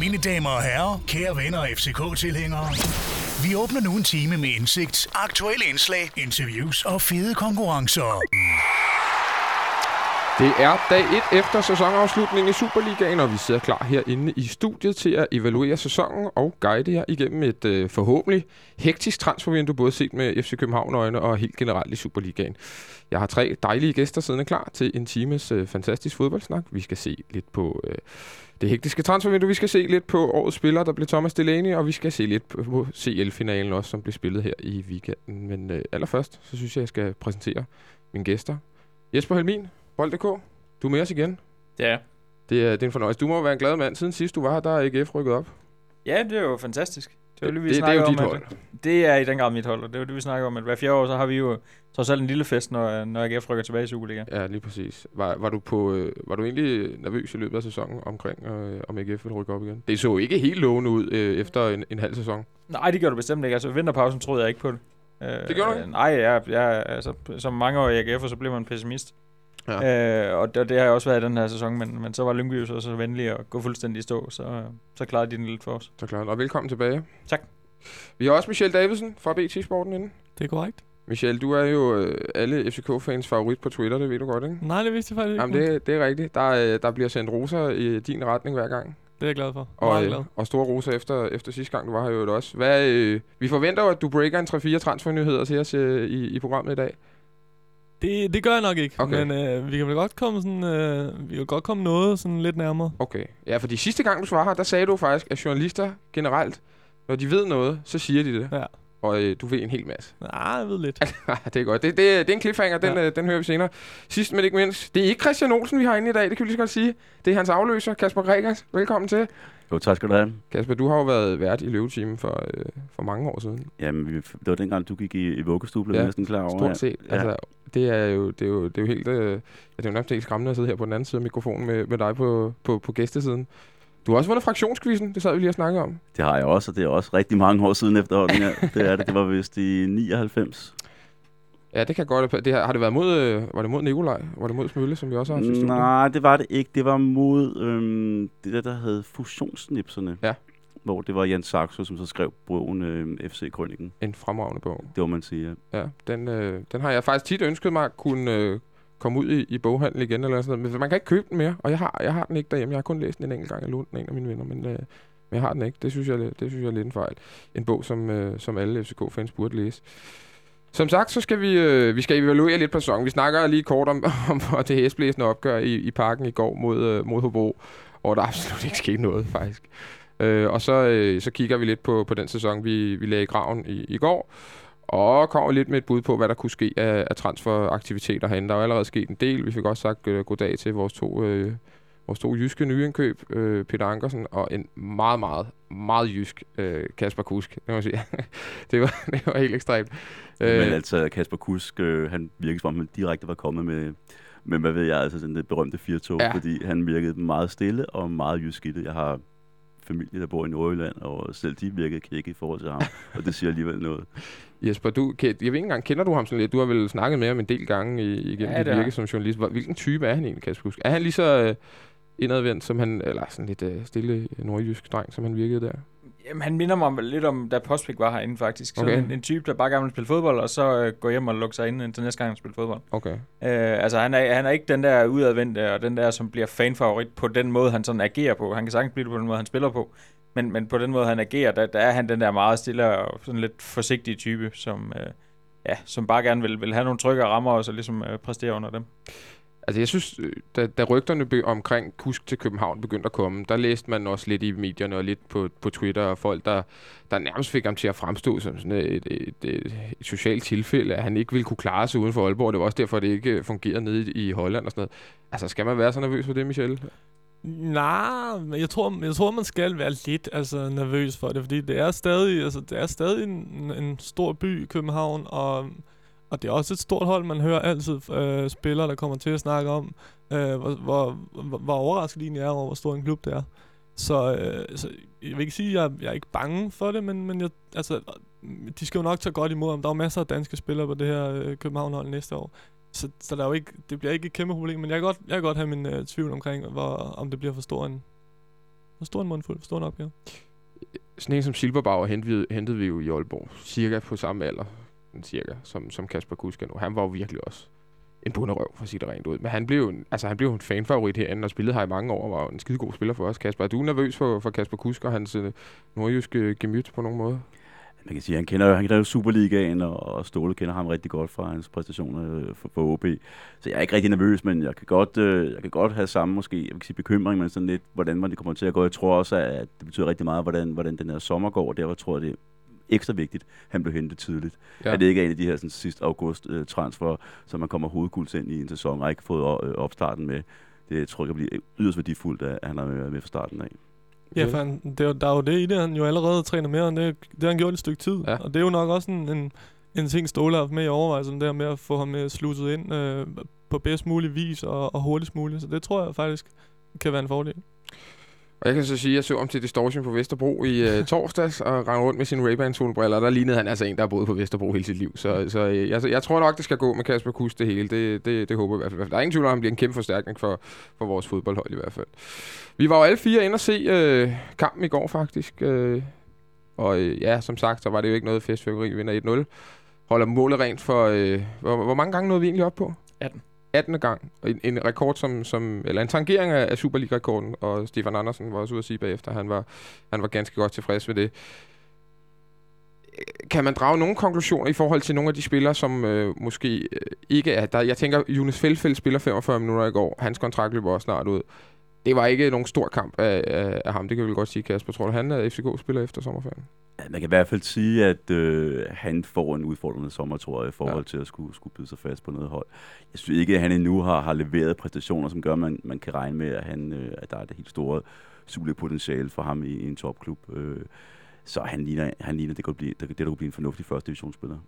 Mine damer og herrer, kære venner og FCK-tilhængere. Vi åbner nu en time med indsigt, aktuelle indslag, interviews og fede konkurrencer. Det er dag 1 efter sæsonafslutningen i Superligaen, og vi sidder klar herinde i studiet til at evaluere sæsonen og guide jer igennem et øh, forhåbentlig hektisk transfervindue, både set med FC København øjne og helt generelt i Superligaen. Jeg har tre dejlige gæster siddende klar til en times øh, fantastisk fodboldsnak. Vi skal se lidt på øh, det hektiske transfervindue, vi skal se lidt på årets spiller, der blev Thomas Delaney, og vi skal se lidt på, CL-finalen også, som blev spillet her i weekenden. Men øh, allerførst, så synes jeg, jeg skal præsentere mine gæster. Jesper Helmin, Bold.dk, du er med os igen. Ja. Det er, det er en fornøjelse. Du må være en glad mand. Siden sidst du var her, der er AGF rykket op. Ja, det er jo fantastisk. Det, Det- det, vi det- det er jo om, dit at- hold. Det er i den grad mit hold, og det er jo det, vi snakker om, at hver fjerde år, så har vi jo trods alt en lille fest, når, når AGF rykker tilbage i Superliga. Ja, lige præcis. Var, var, du på, øh, var du egentlig nervøs i løbet af sæsonen omkring, øh, om AGF ville rykke op igen? Det så ikke helt lovende ud øh, efter en, en halv sæson. Nej, det gjorde det bestemt ikke. Altså, vinterpausen troede jeg ikke på det. Øh, Det gjorde du ikke? øh, Nej, jeg, jeg, altså, som mange år i AGF, så bliver man pessimist. Ja. Øh, og det, det har jeg også været i den her sæson, men, men så var Lyngby jo så, så venlig at gå fuldstændig i stå, så, så klarede de den lidt for os. Så klart. Og velkommen tilbage. Tak. Vi har også Michelle Davidsen fra BT Sporten inde. Det er korrekt. Michelle, du er jo øh, alle FCK-fans favorit på Twitter, det ved du godt, ikke? Nej, det vidste jeg faktisk ikke. Jamen, det, det er rigtigt. Der, øh, der bliver sendt roser i din retning hver gang. det er jeg glad for. Og, Meget øh, glad. og store roser efter, efter sidste gang, du var her jo også. Hvad, øh, vi forventer jo, at du breaker en 3-4 transfernyheder til os øh, i, i programmet i dag. Det, det gør jeg nok ikke, Okay. men øh, vi kan vel godt komme sådan, øh, vi kan godt komme noget sådan lidt nærmere. Okay. Ja, fordi sidste gang, du svarede her, der sagde du faktisk, at journalister generelt, når de ved noget, så siger de det. Ja. Og øh, du ved en hel masse. Nej, jeg ved lidt. det er godt. Det, det, det er en cliffhanger, den, ja. øh, den hører vi senere. Sidst men ikke mindst, det er ikke Christian Olsen, vi har inde i dag, det kan vi lige så godt sige. Det er hans afløser, Kasper Gregers. Velkommen til. Jo, tak skal du have. Kasper, du har jo været vært i løvetimen for, øh, for mange år siden. Jamen, vi, det var dengang, du gik i, i vuggestue, blev Ja, næsten klar over. Stort set. Ja. Altså, det er jo, det er jo, det er jo helt, øh, det er jo nærmest helt skræmmende at sidde her på den anden side af mikrofonen med, med dig på, på, på gæstesiden. Du har også vundet fraktionskvisten, det sad vi lige og snakkede om. Det har jeg også, og det er også rigtig mange år siden efterhånden. Ja. Det er det. Det var vist i 99. Ja, det kan godt. Det har, har det været mod, øh, var det mod Nikolaj? Var det mod Smølle, som vi også har haft? Nej, det var det ikke. Det var mod øhm, det der, der hed Fusionssnipserne. Ja. Hvor det var Jan Saxo, som så skrev bogen øhm, FC-krøniken. En fremragende bog. Det må man sige. ja. Ja, den, øh, den har jeg faktisk tit ønsket mig at kunne øh, komme ud i, i boghandel igen, eller sådan noget. Men man kan ikke købe den mere, og jeg har, jeg har den ikke derhjemme. Jeg har kun læst den en enkelt gang. Jeg lånte den af en af mine venner, men, øh, men jeg har den ikke. Det synes jeg, det synes jeg er lidt en fejl. En bog, som, øh, som alle FCK-fans burde læse. Som sagt, så skal vi, øh, vi skal evaluere lidt på sæsonen. Vi snakker lige kort om, om det hæsblæsende opgør i, i parken i går mod, øh, mod Hobro, og der er absolut ikke sket noget, faktisk. Øh, og så, øh, så kigger vi lidt på, på den sæson, vi, vi lagde i graven i, i går, og kommer lidt med et bud på, hvad der kunne ske af, af transferaktiviteter herinde. Der er jo allerede sket en del. Vi fik også sagt øh, goddag til vores to, øh, vores to jyske nyindkøb, øh, Peter Ankersen, og en meget, meget, meget jysk øh, Kasper Kusk, det må jeg sige. det, var, det var helt ekstremt. Øh. Men altså, Kasper Kusk, øh, han virkede som om, han direkte var kommet med, med hvad ved jeg, altså sådan det berømte firtog, Ja. fordi han virkede meget stille og meget jysk i det. Jeg har familie, der bor i Nordjylland, og selv de virkede kække i forhold til ham, og det siger alligevel noget. Jesper, du, jeg ved ikke engang, kender du ham sådan lidt? Du har vel snakket med ham en del gange i, igennem Ja, dit virke som journalist. Hvilken type er han egentlig, Kasper Kusk? Er han lige så øh, indadvendt, som han, eller sådan lidt øh, stille nordjysk dreng, som han virkede der? Jamen, han minder mig lidt om, da Postbæk var herinde faktisk. Okay. en, en type, der bare gerne vil spille fodbold, og så øh, går hjem og lukker sig ind til næste gang, han spiller fodbold. Okay. Øh, altså, han er, han er ikke den der udadvendte, og den der, som bliver fanfavorit på den måde, han sådan agerer på. Han kan sagtens blive det på den måde, han spiller på. Men, men på den måde, han agerer, der, der er han den der meget stille og sådan lidt forsigtige type, som, øh, ja, som bare gerne vil, vil have nogle trygge rammer, og så ligesom øh, præstere under dem. Altså jeg synes, øh, da, da rygterne be- omkring Kusk til København begyndte at komme, der læste man også lidt i medierne og lidt på, på Twitter, og folk, der, der nærmest fik ham til at fremstå som sådan et, et, et, et, et socialt tilfælde, at han ikke ville kunne klare sig uden for Aalborg. Det var også derfor, at det ikke øh, fungerede nede i, i Holland og sådan noget. Altså skal man være så nervøs for det, Michelle? Nej, men jeg tror, jeg tror, man skal være lidt altså, nervøs for det, fordi det er stadig, altså, det er stadig en, en stor by, København, og, og det er også et stort hold. Man hører altid øh, spillere, der kommer til at snakke om, øh, hvor, hvor, hvor, hvor overrasket de egentlig er over, hvor stor en klub det er. Så, øh, så jeg vil ikke sige, at jeg, jeg er ikke bange for det, men, men jeg, altså, de skal jo nok tage godt imod om Der er jo masser af danske spillere på det her øh, København-hold næste år. Så, så der er jo ikke, det bliver ikke et kæmpe problem, men jeg kan godt, jeg kan godt have min øh, tvivl omkring, hvor, om det bliver for stor en, For stor en mundfuld, for stor en opgave. Sådan en som Silberbauer hentede, hentede vi jo i Aalborg, cirka på samme alder, cirka, som, som Kasper Kuska nu. Han var jo virkelig også en bunderøv, for at sige det rent ud. Men han blev, en- altså, han blev en fanfavorit herinde, og spillede her i mange år, og var jo en skidegod spiller for os, Kasper. Er du nervøs for, for Kasper Kusk og hans øh, nordjyske gemyt på nogen måde? Man kan sige, han kender, han kender jo Superligaen, og, og Ståle kender ham rigtig godt fra hans præstationer øh, for, for OB. Så jeg er ikke rigtig nervøs, men jeg kan godt, øh, jeg kan godt have samme måske, jeg vil sige bekymring, men sådan lidt, hvordan det kommer til at gå. Jeg tror også, at det betyder rigtig meget, hvordan, hvordan den her sommer går, og derfor tror jeg, det ekstra vigtigt, at han blev hentet tidligt. Ja. At det ikke er en af de her sådan, sidste august øh, transfer, som man kommer hovedguls ind i en sæson, og ikke fået øh, opstarten med. Det tror jeg kan blive yderst værdifuldt, at han er med, med fra starten af. Ja, for han, det, er jo- der er jo det i det, han jo allerede træner mere, og det, det har han gjort et stykke tid. Ja. Og det er jo nok også en, en, en ting, Ståle har haft med i overvejelsen, der med at få ham øh, sluset ind øh, på bedst mulig vis og, og hurtigst muligt. Så det tror jeg faktisk kan være en fordel. Og jeg kan så sige, at jeg så om til Distortion på Vesterbro i øh, torsdags, og rendte rundt med sine Ray-Ban solbriller. Der lignede han altså en, der har boet på Vesterbro hele sit liv. Så, så øh, jeg, jeg tror nok, det skal gå med Kasper Kus det hele. Det, det, det håber jeg i hvert fald. Der er ingen tvivl om, at han bliver en kæmpe forstærkning for, for vores fodboldhold i hvert fald. Vi var jo alle fire inde og se øh, kampen i går faktisk. Øh, og øh, ja, som sagt, så var det jo ikke noget festfyrkeri. Vi vinder 1-0. Holder målet rent for... Øh, hvor, hvor mange gange nåede vi egentlig op på? 18. 18. gang. En, en rekord som, som, eller en tangering af, af Superliga-rekorden, og Stefan Andersen var også ude at sige bagefter, at han var, han var ganske godt tilfreds med det. Kan man drage nogle konklusioner i forhold til nogle af de spillere, som øh, måske øh, ikke er der? Jeg tænker, Jonas Feldfeldt spiller 45 minutter i går. Hans kontrakt løber også snart ud. Det var ikke nogen stor kamp af, af, af ham, det kan vi vel godt sige, Kasper. Tror du, han er FCK-spiller efter sommerferien? Ja, Man kan i hvert fald sige, at øh, han får en udfordrende sommer, tror jeg, i forhold Ja. ja. til at skulle, skulle byde sig fast på noget hold. Jeg synes ikke, at han endnu har, har leveret præstationer, som gør, at man, man kan regne med, at, han, øh, at der er det helt store Superliga-potentiale for ham i, i en topklub. Øh, så han ligner, han ligner det, kan blive, det, det der kunne blive en fornuftig første divisionsspiller.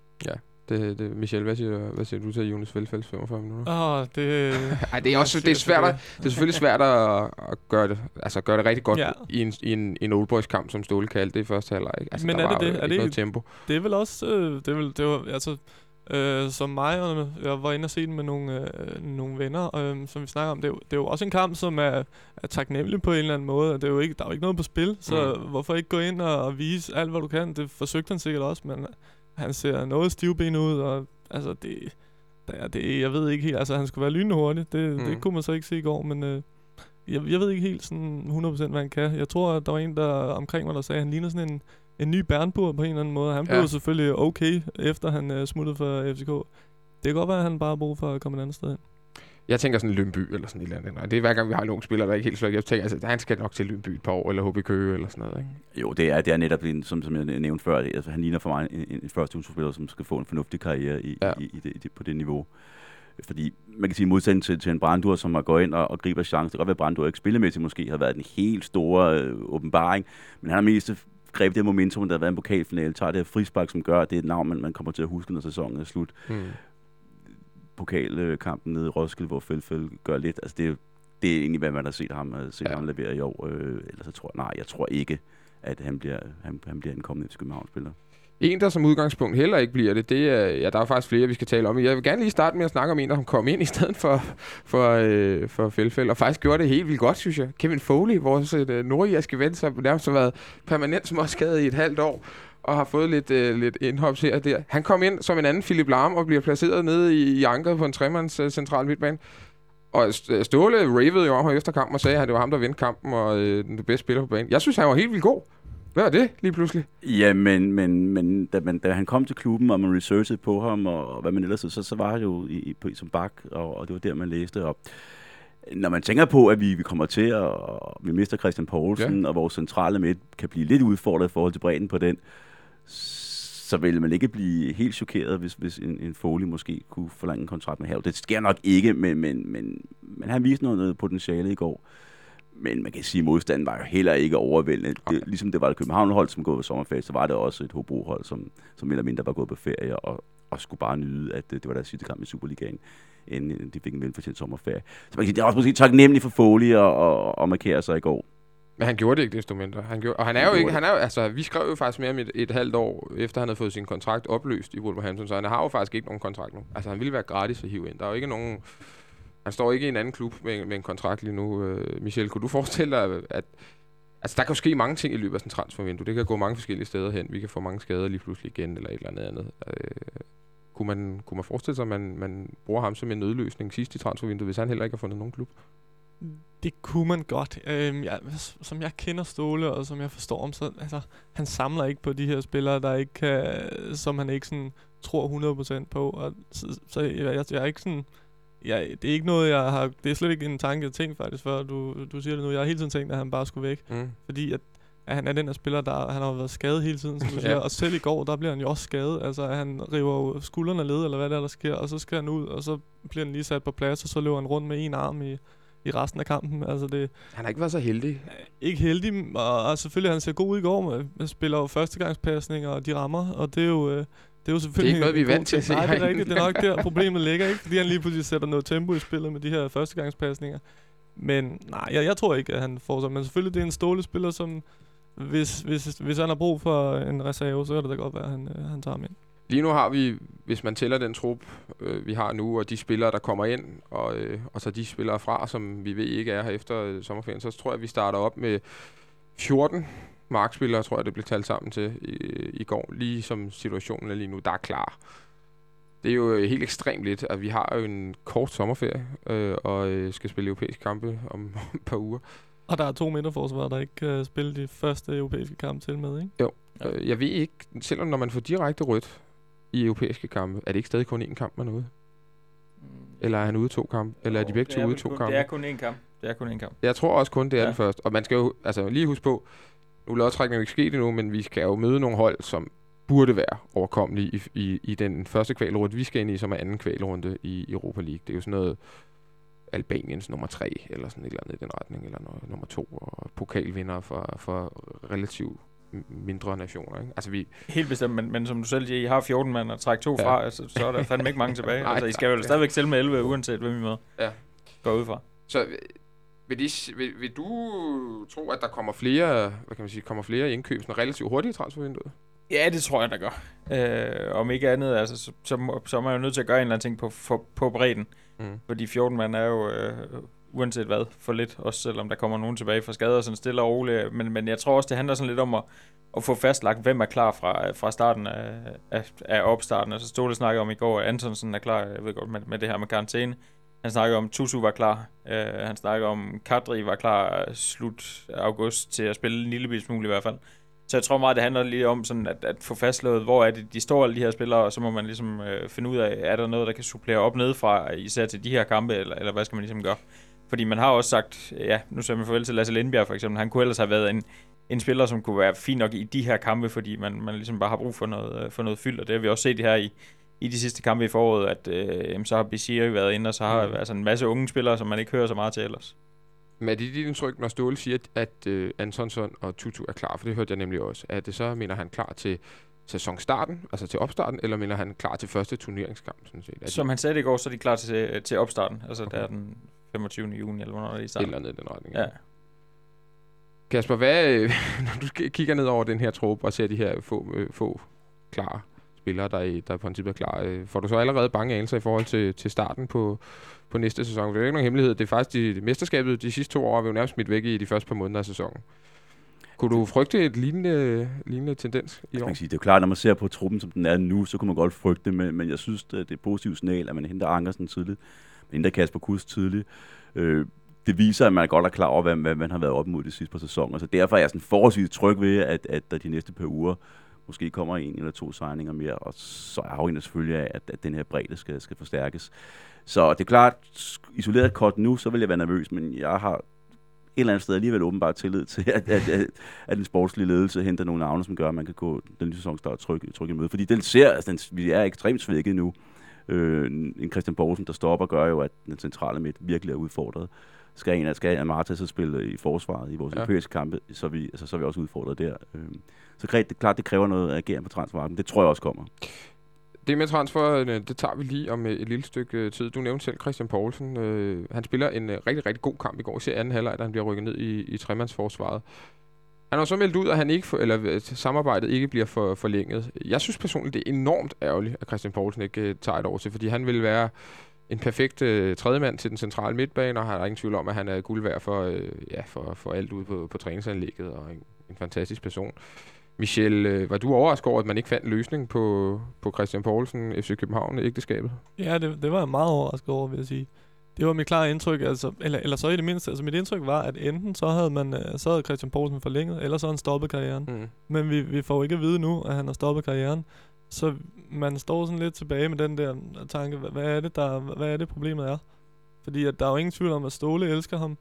Det, det, Michel, hvad siger, hvad siger du til Jonas Feldfeldt 45 minutter? Åh, oh, det... Ej, det er også det er svært at, det er selvfølgelig svært at, at gøre det, altså gøre det rigtig godt Ja. i en, i en, en Old Boys kamp, som Ståle kaldte det i første halvleg. Altså, Men der er det var det? jo Er det noget tempo. Det er vel også, øh, det er vel, det var, altså, øh, som mig, og jeg var inde og se den med nogle, øh, nogle venner, øh, som vi snakker om, det er, jo, det er jo også en kamp, som er, er taknemmelig på en eller anden måde, og det er jo ikke, der er jo ikke noget på spil, så Mm. hvorfor ikke gå ind og, og vise alt, hvad du kan? Det forsøgte han sikkert også, men han ser noget stivben ud, og altså, det, der, er- det, jeg ved ikke helt, altså han skulle være lynende hurtig, det, mm. Det kunne man så ikke se i går, men øh, jeg, jeg ved ikke helt sådan 100% hvad han kan. Jeg tror, at der var en, der omkring mig, der sagde, at han ligner sådan en, en ny Bernburg på en eller anden måde. Han blev Ja. jo selvfølgelig okay, efter han uh, smuttede for FCK. Det kan godt være, at han bare har brug for at komme et andet sted hen. Jeg tænker sådan Lønby eller sådan et eller andet. Nej, det er hver gang, vi har en ung spiller, der er ikke helt slår. Jeg tænker, altså, han skal nok til Lønby et par år, eller HB Køge eller sådan noget. Ikke? Jo, det er, det er netop, som, som jeg nævnte før, det, altså, han ligner for mig en, en, en som skal få en fornuftig karriere i, Ja. i, i, det, i det, på det niveau. Fordi man kan sige, modsætning til, til en Brandur, som har gået ind og, og griber chance. Det kan godt være, at Brandur ikke spillemæssigt måske har været en helt store øh, åbenbaring, men han har mest grebet det momentum, der har været en pokalfinale, tager det her frispark, som gør, at det er et navn, man, man kommer til at huske, når sæsonen er slut. Hmm. Pokalkampen nede i Roskilde, hvor Fældfæld gør lidt. Altså det, er- det er egentlig, hvad man har set ham, øh, set ja. ham levere i år. Øh, ellers så tror jeg, nej, jeg tror ikke, at han bliver, han, han bliver en kommende FC København-spiller. En, der som udgangspunkt heller ikke bliver det, det er, ja, der er faktisk flere, vi skal tale om. Jeg vil gerne lige starte med at snakke om en, der kom ind i stedet for, for, øh, for Felfeld, og faktisk gjorde det helt vildt godt, synes jeg. Kevin Foley, vores øh, nordjyske ven, som nærmest har været permanent småskadet i et halvt år, og har fået lidt, øh, lidt indhops her og der. Han kom ind som en anden Philip Lahm og bliver placeret nede i, i ankeret på en tremands øh, central midtbane. Og øh, Ståle ravede jo om ham efter kampen og sagde, at det var ham, der vendte kampen og øh, den bedste spiller på banen. Jeg synes, han var helt vildt god. Hvad var det lige pludselig? Ja, men, men, men da, man, da han kom til klubben, og man researchede på ham, og, og hvad man ellers så, så var han jo i, i, på, som bak, og, og det var der, man læste op. Når man tænker på, at vi, vi kommer til at og vi mister Christian Poulsen, ja. og vores centrale midt kan blive lidt udfordret i forhold til bredden på den, så vil man ikke blive helt chokeret, hvis, hvis en, en Foley måske kunne forlænge en kontrakt med Hav. Det sker nok ikke, men, men, men, men han viste noget, noget potentiale i går. Men man kan sige, at modstanden var jo heller ikke overvældende. Det, ligesom det var et København-hold, som gået på sommerferie, så var det også et Hobro-hold, som, som mere eller mindre var gået på ferie og, og skulle bare nyde, at det, det var deres sidste kamp i Superligaen, inden de fik en velfortjent sommerferie. Så man kan sige, det er også måske taknemmeligt for Foley at, at, at markere sig i går. Men han gjorde det ikke desto mindre. Han gjorde, og han er Han jo ikke, det. han er jo, altså, vi skrev jo faktisk mere om et, et halvt år, efter han havde fået sin kontrakt opløst i Wolverhampton, så han har jo faktisk ikke nogen kontrakt nu. Altså, han ville være gratis at hive ind. Der er jo ikke nogen... Han står ikke i en anden klub med, med en kontrakt lige nu. Øh, Michel, kunne du forestille dig, at, Altså, der kan jo ske mange ting i løbet af sådan en transfervindue. Det kan gå mange forskellige steder hen. Vi kan få mange skader lige pludselig igen, eller et eller andet andet. Øh, kunne, man, kunne man forestille sig, at man, man bruger ham som en nødløsning sidst i transfervinduet, hvis han heller ikke har fundet nogen klub? Det kunne man godt. Øhm, ja, som jeg kender Ståle, og som jeg forstår ham, så altså, han samler ikke på de her spillere, der ikke kan, som han ikke sådan tror 100% på. Og, så, så jeg, jeg, jeg er ikke sådan... Jeg, det er ikke noget, jeg har... Det er slet ikke en tanke, jeg tænkt faktisk, før du, du siger det nu. Jeg har hele tiden tænkt, at han bare skulle væk. Mm. Fordi at, at han er den der spiller, der han har været skadet hele tiden, som du siger. Ja. Og selv i går, der bliver han jo også skadet. Altså, han river jo skuldrene led, eller hvad der, er, der sker. Og så skal han ud, og så bliver han lige sat på plads, og så løber han rundt med en arm i, i resten af kampen. Altså, det, Han har ikke været så heldig. ikke heldig, og, og selvfølgelig han ser god ud i går, men spiller jo førstegangspasninger, og de rammer, og det er jo... øh, er jo selvfølgelig ikke noget, vi er vant til at se Nej, det er rigtigt. Det er nok der, problemet ligger, ikke? Fordi han lige pludselig sætter noget tempo i spillet med de her førstegangspasninger. Men nej, jeg, jeg tror ikke, at han får sig. Men selvfølgelig, det er en ståle spiller, som hvis, hvis, hvis han har brug for en reserve, så kan det da godt være, at han, øh, han tager ham ind. Lige nu har vi, hvis man tæller den trup, øh, vi har nu, og de spillere, der kommer ind, og, øh, og så de spillere fra, som vi ved ikke er her efter øh, sommerferien, så tror jeg, vi starter op med 14 markspillere, tror jeg, det blev talt sammen til i, i går, lige som situationen er lige nu, der er klar. Det er jo øh, helt ekstremt lidt, at vi har jo en kort sommerferie, øh, og øh, skal spille europæiske kampe om et par uger. Og der er to midterforsvarer, der ikke kan spille de første europæiske kampe til med, ikke? Ja. Øh, jeg ved ikke, selvom når man får direkte rødt i europæiske kampe, er det ikke stadig kun én kamp, man er ude? Eller er han ude to kampe? Eller er de begge to ude to kun, kampe? Det er kun én kamp. Det er kun én kamp. Jeg tror også kun, det er ja. Ja. den første. Og man skal jo altså, lige huske på, nu lodtrækningen jo ikke sket endnu, men vi skal jo møde nogle hold, som burde være overkommelige i, i, i den første kvalrunde, vi skal ind i, som er anden kvalrunde i Europa League. Det er jo sådan noget Albaniens nummer tre, eller sådan et eller andet i den retning, eller noget, nummer to, og pokalvinder for, for relativt mindre nationer. Ikke? Altså vi, Helt bestemt, men, men som du selv siger, I har 14 mand og trække to Ja. fra, altså, så er der fandme ikke mange tilbage. Nej, altså, I skal jo stadigvæk selv med 11, uanset hvem I møder. Ja. Går ud fra. Så øh, vil, de, vil, vil du tro, at der kommer flere, hvad kan man sige, kommer flere indkøb sådan relativt hurtigt i transfervinduet? Ja, det tror jeg, der gør. Øh, om ikke andet, altså, så, så, så er man jo nødt til at gøre en eller anden ting på, på, på bredden. Mm. Fordi 14 mand er jo, øh, uanset hvad, for lidt. Også selvom der kommer nogen tilbage fra skader, sådan stille og roligt. Men, men jeg tror også, det handler sådan lidt om at, at få fastlagt, hvem er klar fra, fra starten af, af, af opstarten. Altså Ståle snakkede om i går, at Antonsen er klar, jeg ved godt, med, med det her med karantæne. Han snakker om, Tutu var klar. Uh, han snakker om, Kadri var klar øh, slut august til at spille en lille smule i hvert fald. Så jeg tror meget, det handler lige om sådan at, at få fastslået, hvor er det, de står alle de her spillere, og så må man ligesom øh, finde ud af, er der noget, der kan supplere op nedefra, især til de her kampe, eller, eller hvad skal man ligesom gøre? Fordi man har også sagt, ja, nu ser man farvel til Lasse Lindbjerg for eksempel, han kunne ellers have været en, en spiller, som kunne være fin nok i de her kampe, fordi man, man ligesom bare har brug for noget, øh, for noget fyld, og det har vi også set her i, i de sidste kampe i foråret, at øh, så har Bishiri været inde, og så har Mm. altså en masse unge spillere, som man ikke hører så meget til ellers. Men er det dit indtryk, når Ståle siger, at, at uh, Antonsson og Tutu er klar? For det hørte jeg nemlig også. Er det så, mener han klar til sæsonstarten, altså til opstarten, eller mener han klar til første turneringskamp? Sådan set? Er Som han sagde i går, så er de klar til, til opstarten, altså Okay. der er den 25. juni, eller hvornår er det i starten. eller andet i den retning? Ja. Kasper, hvad, øh, når du kigger ned over den her trup og ser de her få, øh, få klare spillere, der, i, der i princippet er klar, øh, får du så allerede bange anelser i forhold til, til starten på, på næste sæson? For det er jo ikke nogen hemmelighed. Det er faktisk de, mesterskabet de sidste to år, vi jo nærmest smidt væk i de første par måneder af sæsonen. Kunne du frygte et lignende, lignende tendens i Man år? kan sige, det er jo klart, når man ser på truppen, som den er nu, så kunne man godt frygte men, men jeg synes, det er et positivt signal, at man henter Ankersen tidligt, man henter Kasper Kuss tidligt. Øh, det viser, at man godt er klar over, hvad, hvad man har været op mod de sidste par sæsoner. Så derfor er jeg sådan forholdsvis tryg ved, at, at der de næste par uger måske kommer en eller to signinger mere, og så afhænger selvfølgelig af, at, at den her bredde skal, skal forstærkes. Så det er klart, isoleret kort nu, så vil jeg være nervøs, men jeg har et eller andet sted alligevel åbenbart tillid til, at, at, at, at den sportslige ledelse henter nogle navne, som gør, at man kan gå den nye sæson start tryg, tryg i møde. Fordi den ser, altså den, vi er ekstremt svækket nu. Øh, en Christian Poulsen, der stopper, gør jo, at den centrale midt virkelig er udfordret. Skal en af skal Amarta så spille i forsvaret i vores Ja. ja. europæiske kampe, så er, vi, altså, så er vi også udfordret der. Øh, så det er klart, det kræver noget ageren på transfermarkedet. Det tror jeg også kommer. Det med transfer, øh, det tager vi lige om øh, et lille stykke øh, tid. Du nævnte selv Christian Poulsen. Øh, han spiller en rigtig, rigtig god kamp i går. Især anden halvleg, da han bliver rykket ned i, i tremandsforsvaret. Han har så meldt ud, at han ikke for, eller, samarbejdet ikke bliver for, forlænget. Jeg synes personligt, det er enormt ærgerligt, at Christian Poulsen ikke øh, tager et år til, fordi han vil være en perfekt øh, tredjemand til den centrale midtbane, og har ingen tvivl om, at han er guld værd for, øh, ja, for, for alt ude på, på træningsanlægget, og en, en fantastisk person. Michel, øh, var du overrasket over, at man ikke fandt løsning på, på Christian Poulsen, FC København, ægteskabet? Ja, det, det var jeg meget overrasket over, vil jeg sige. Det var mit klare indtryk, altså, eller, eller så i det mindste, altså mit indtryk var, at enten så havde, man, øh, så havde Christian Poulsen forlænget, eller så havde han stoppet karrieren. Mm. Men vi, vi får jo ikke at vide nu, at han har stoppet karrieren. Så man står sådan lidt tilbage med den der tanke, hvad, hvad er det, der, hvad er det problemet er? Fordi at der er jo ingen tvivl om, at Ståle elsker ham,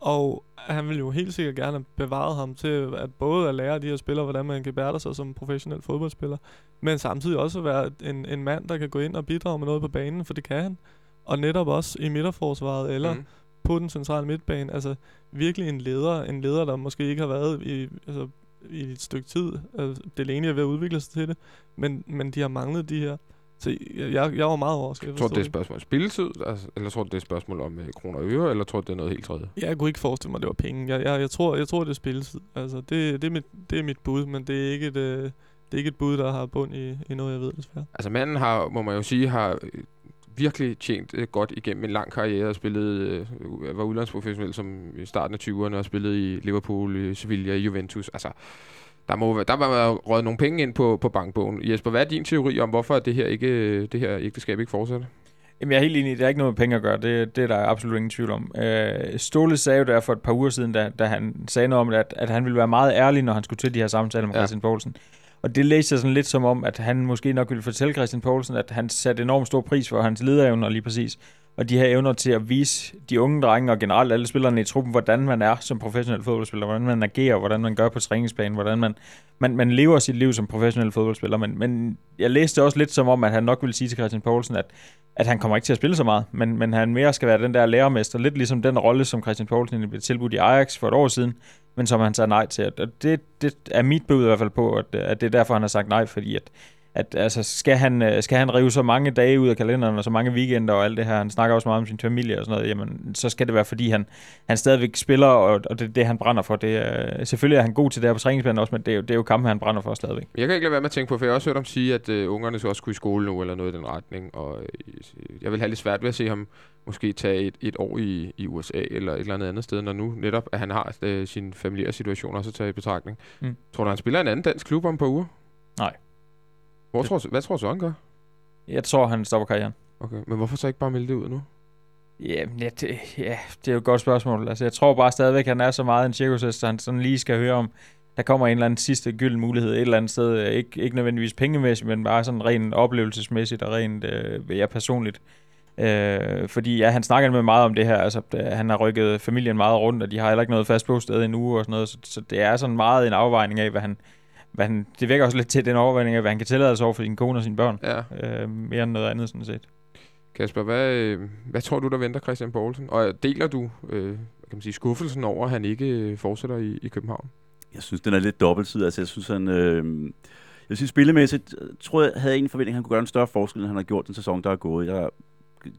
og han vil jo helt sikkert gerne have bevaret ham til at både at lære de her spillere, hvordan man kan bære sig som professionel fodboldspiller, men samtidig også være en, en mand, der kan gå ind og bidrage med noget på banen, for det kan han. Og netop også i midterforsvaret, eller mm. på den centrale midtbane. Altså virkelig en leder, en leder, der måske ikke har været i, altså, i et stykke tid. Altså, Delaney er ved at udvikle sig til det, men, men de har manglet de her. Så jeg, jeg var meget overrasket. Tror du, det er et spørgsmål om spilletid, altså, eller tror du, det er et spørgsmål om uh, kroner og øre, eller tror du, det er noget helt tredje? Jeg kunne ikke forestille mig, at det var penge. Jeg, jeg, jeg, tror, jeg tror, det er spilletid. Altså, det, det, er mit, det er mit bud, men det er ikke et, uh, det er ikke et bud, der har bund i, i noget, jeg ved, desværre. Altså manden har, må man jo sige, har øh, virkelig tjent uh, godt igennem en lang karriere og spillet, uh, var udlandsprofessionel som i starten af 20'erne og spillet i Liverpool, i Sevilla, i Juventus. Altså, der må der var røget nogle penge ind på, på bankbogen. Jesper, hvad er din teori om, hvorfor det her, ikke, det her ægteskab ikke fortsætter? Jamen, jeg er helt enig. Det har ikke noget med penge at gøre. Det, det er der absolut ingen tvivl om. Øh, Ståle sagde jo der for et par uger siden, da, da han sagde noget om, at, at han ville være meget ærlig, når han skulle til de her samtaler med ja. Christian Poulsen. Og det læste jeg sådan lidt som om, at han måske nok ville fortælle Christian Poulsen, at han satte enormt stor pris for hans lederevner lige præcis. Og de her evner til at vise de unge drenge og generelt alle spillerne i truppen, hvordan man er som professionel fodboldspiller, hvordan man agerer, hvordan man gør på træningsbanen, hvordan man, man, man lever sit liv som professionel fodboldspiller. Men, men jeg læste også lidt som om, at han nok ville sige til Christian Poulsen, at, at han kommer ikke til at spille så meget, men, men han mere skal være den der lærermester, lidt ligesom den rolle, som Christian Poulsen blev tilbudt i Ajax for et år siden, men som han sagde nej til. Og det, det er mit bud i hvert fald på, at, at det er derfor, han har sagt nej, fordi at, at altså, skal, han, øh, skal han rive så mange dage ud af kalenderen, og så mange weekender og alt det her, han snakker også meget om sin familie og sådan noget, jamen, så skal det være, fordi han, han stadigvæk spiller, og, og det er det, han brænder for. Det er, selvfølgelig er han god til det her på træningsplanen også, men det er jo, det er jo kampen, han brænder for stadigvæk. Jeg kan ikke lade være med at tænke på, for jeg har også hørt om sige, at uh, ungerne skal også skulle i skole nu, eller noget i den retning, og uh, jeg vil have lidt svært ved at se ham måske tage et, et år i, i USA, eller et eller andet andet sted, når nu netop, at han har uh, sin familiære situation også at tage i betragtning. Mm. Tror du, han spiller en anden dansk klub om et par uger? Nej. Hvor tror, hvad tror han gør? Jeg tror, han stopper karrieren. Okay, men hvorfor så ikke bare melde det ud nu? Ja, ja, det, ja, det er jo et godt spørgsmål. Altså, jeg tror bare stadigvæk, at han er så meget en cirkushest, så han sådan lige skal høre om, der kommer en eller anden sidste gylden mulighed et eller andet sted. Ikke, ikke nødvendigvis pengemæssigt, men bare sådan rent oplevelsesmæssigt og rent øh, ja, personligt. Øh, fordi ja, han snakker med meget om det her. Altså, han har rykket familien meget rundt, og de har heller ikke noget fast bosted i en uge og sådan noget. Så, så det er sådan meget en afvejning af, hvad han, hvad han, det vækker også lidt til den overvejning af, hvad han kan tillade sig over for sin kone og sine børn. Ja. Øh, mere end noget andet, sådan set. Kasper, hvad, hvad tror du, der venter Christian Poulsen? Og deler du øh, kan man sige, skuffelsen over, at han ikke øh, fortsætter i, i København? Jeg synes, den er lidt dobbeltsidig. Altså, jeg synes, han... Øh, jeg synes, spillemæssigt, tror jeg, havde en forventning, at han kunne gøre en større forskel, end han har gjort den sæson, der er gået. Jeg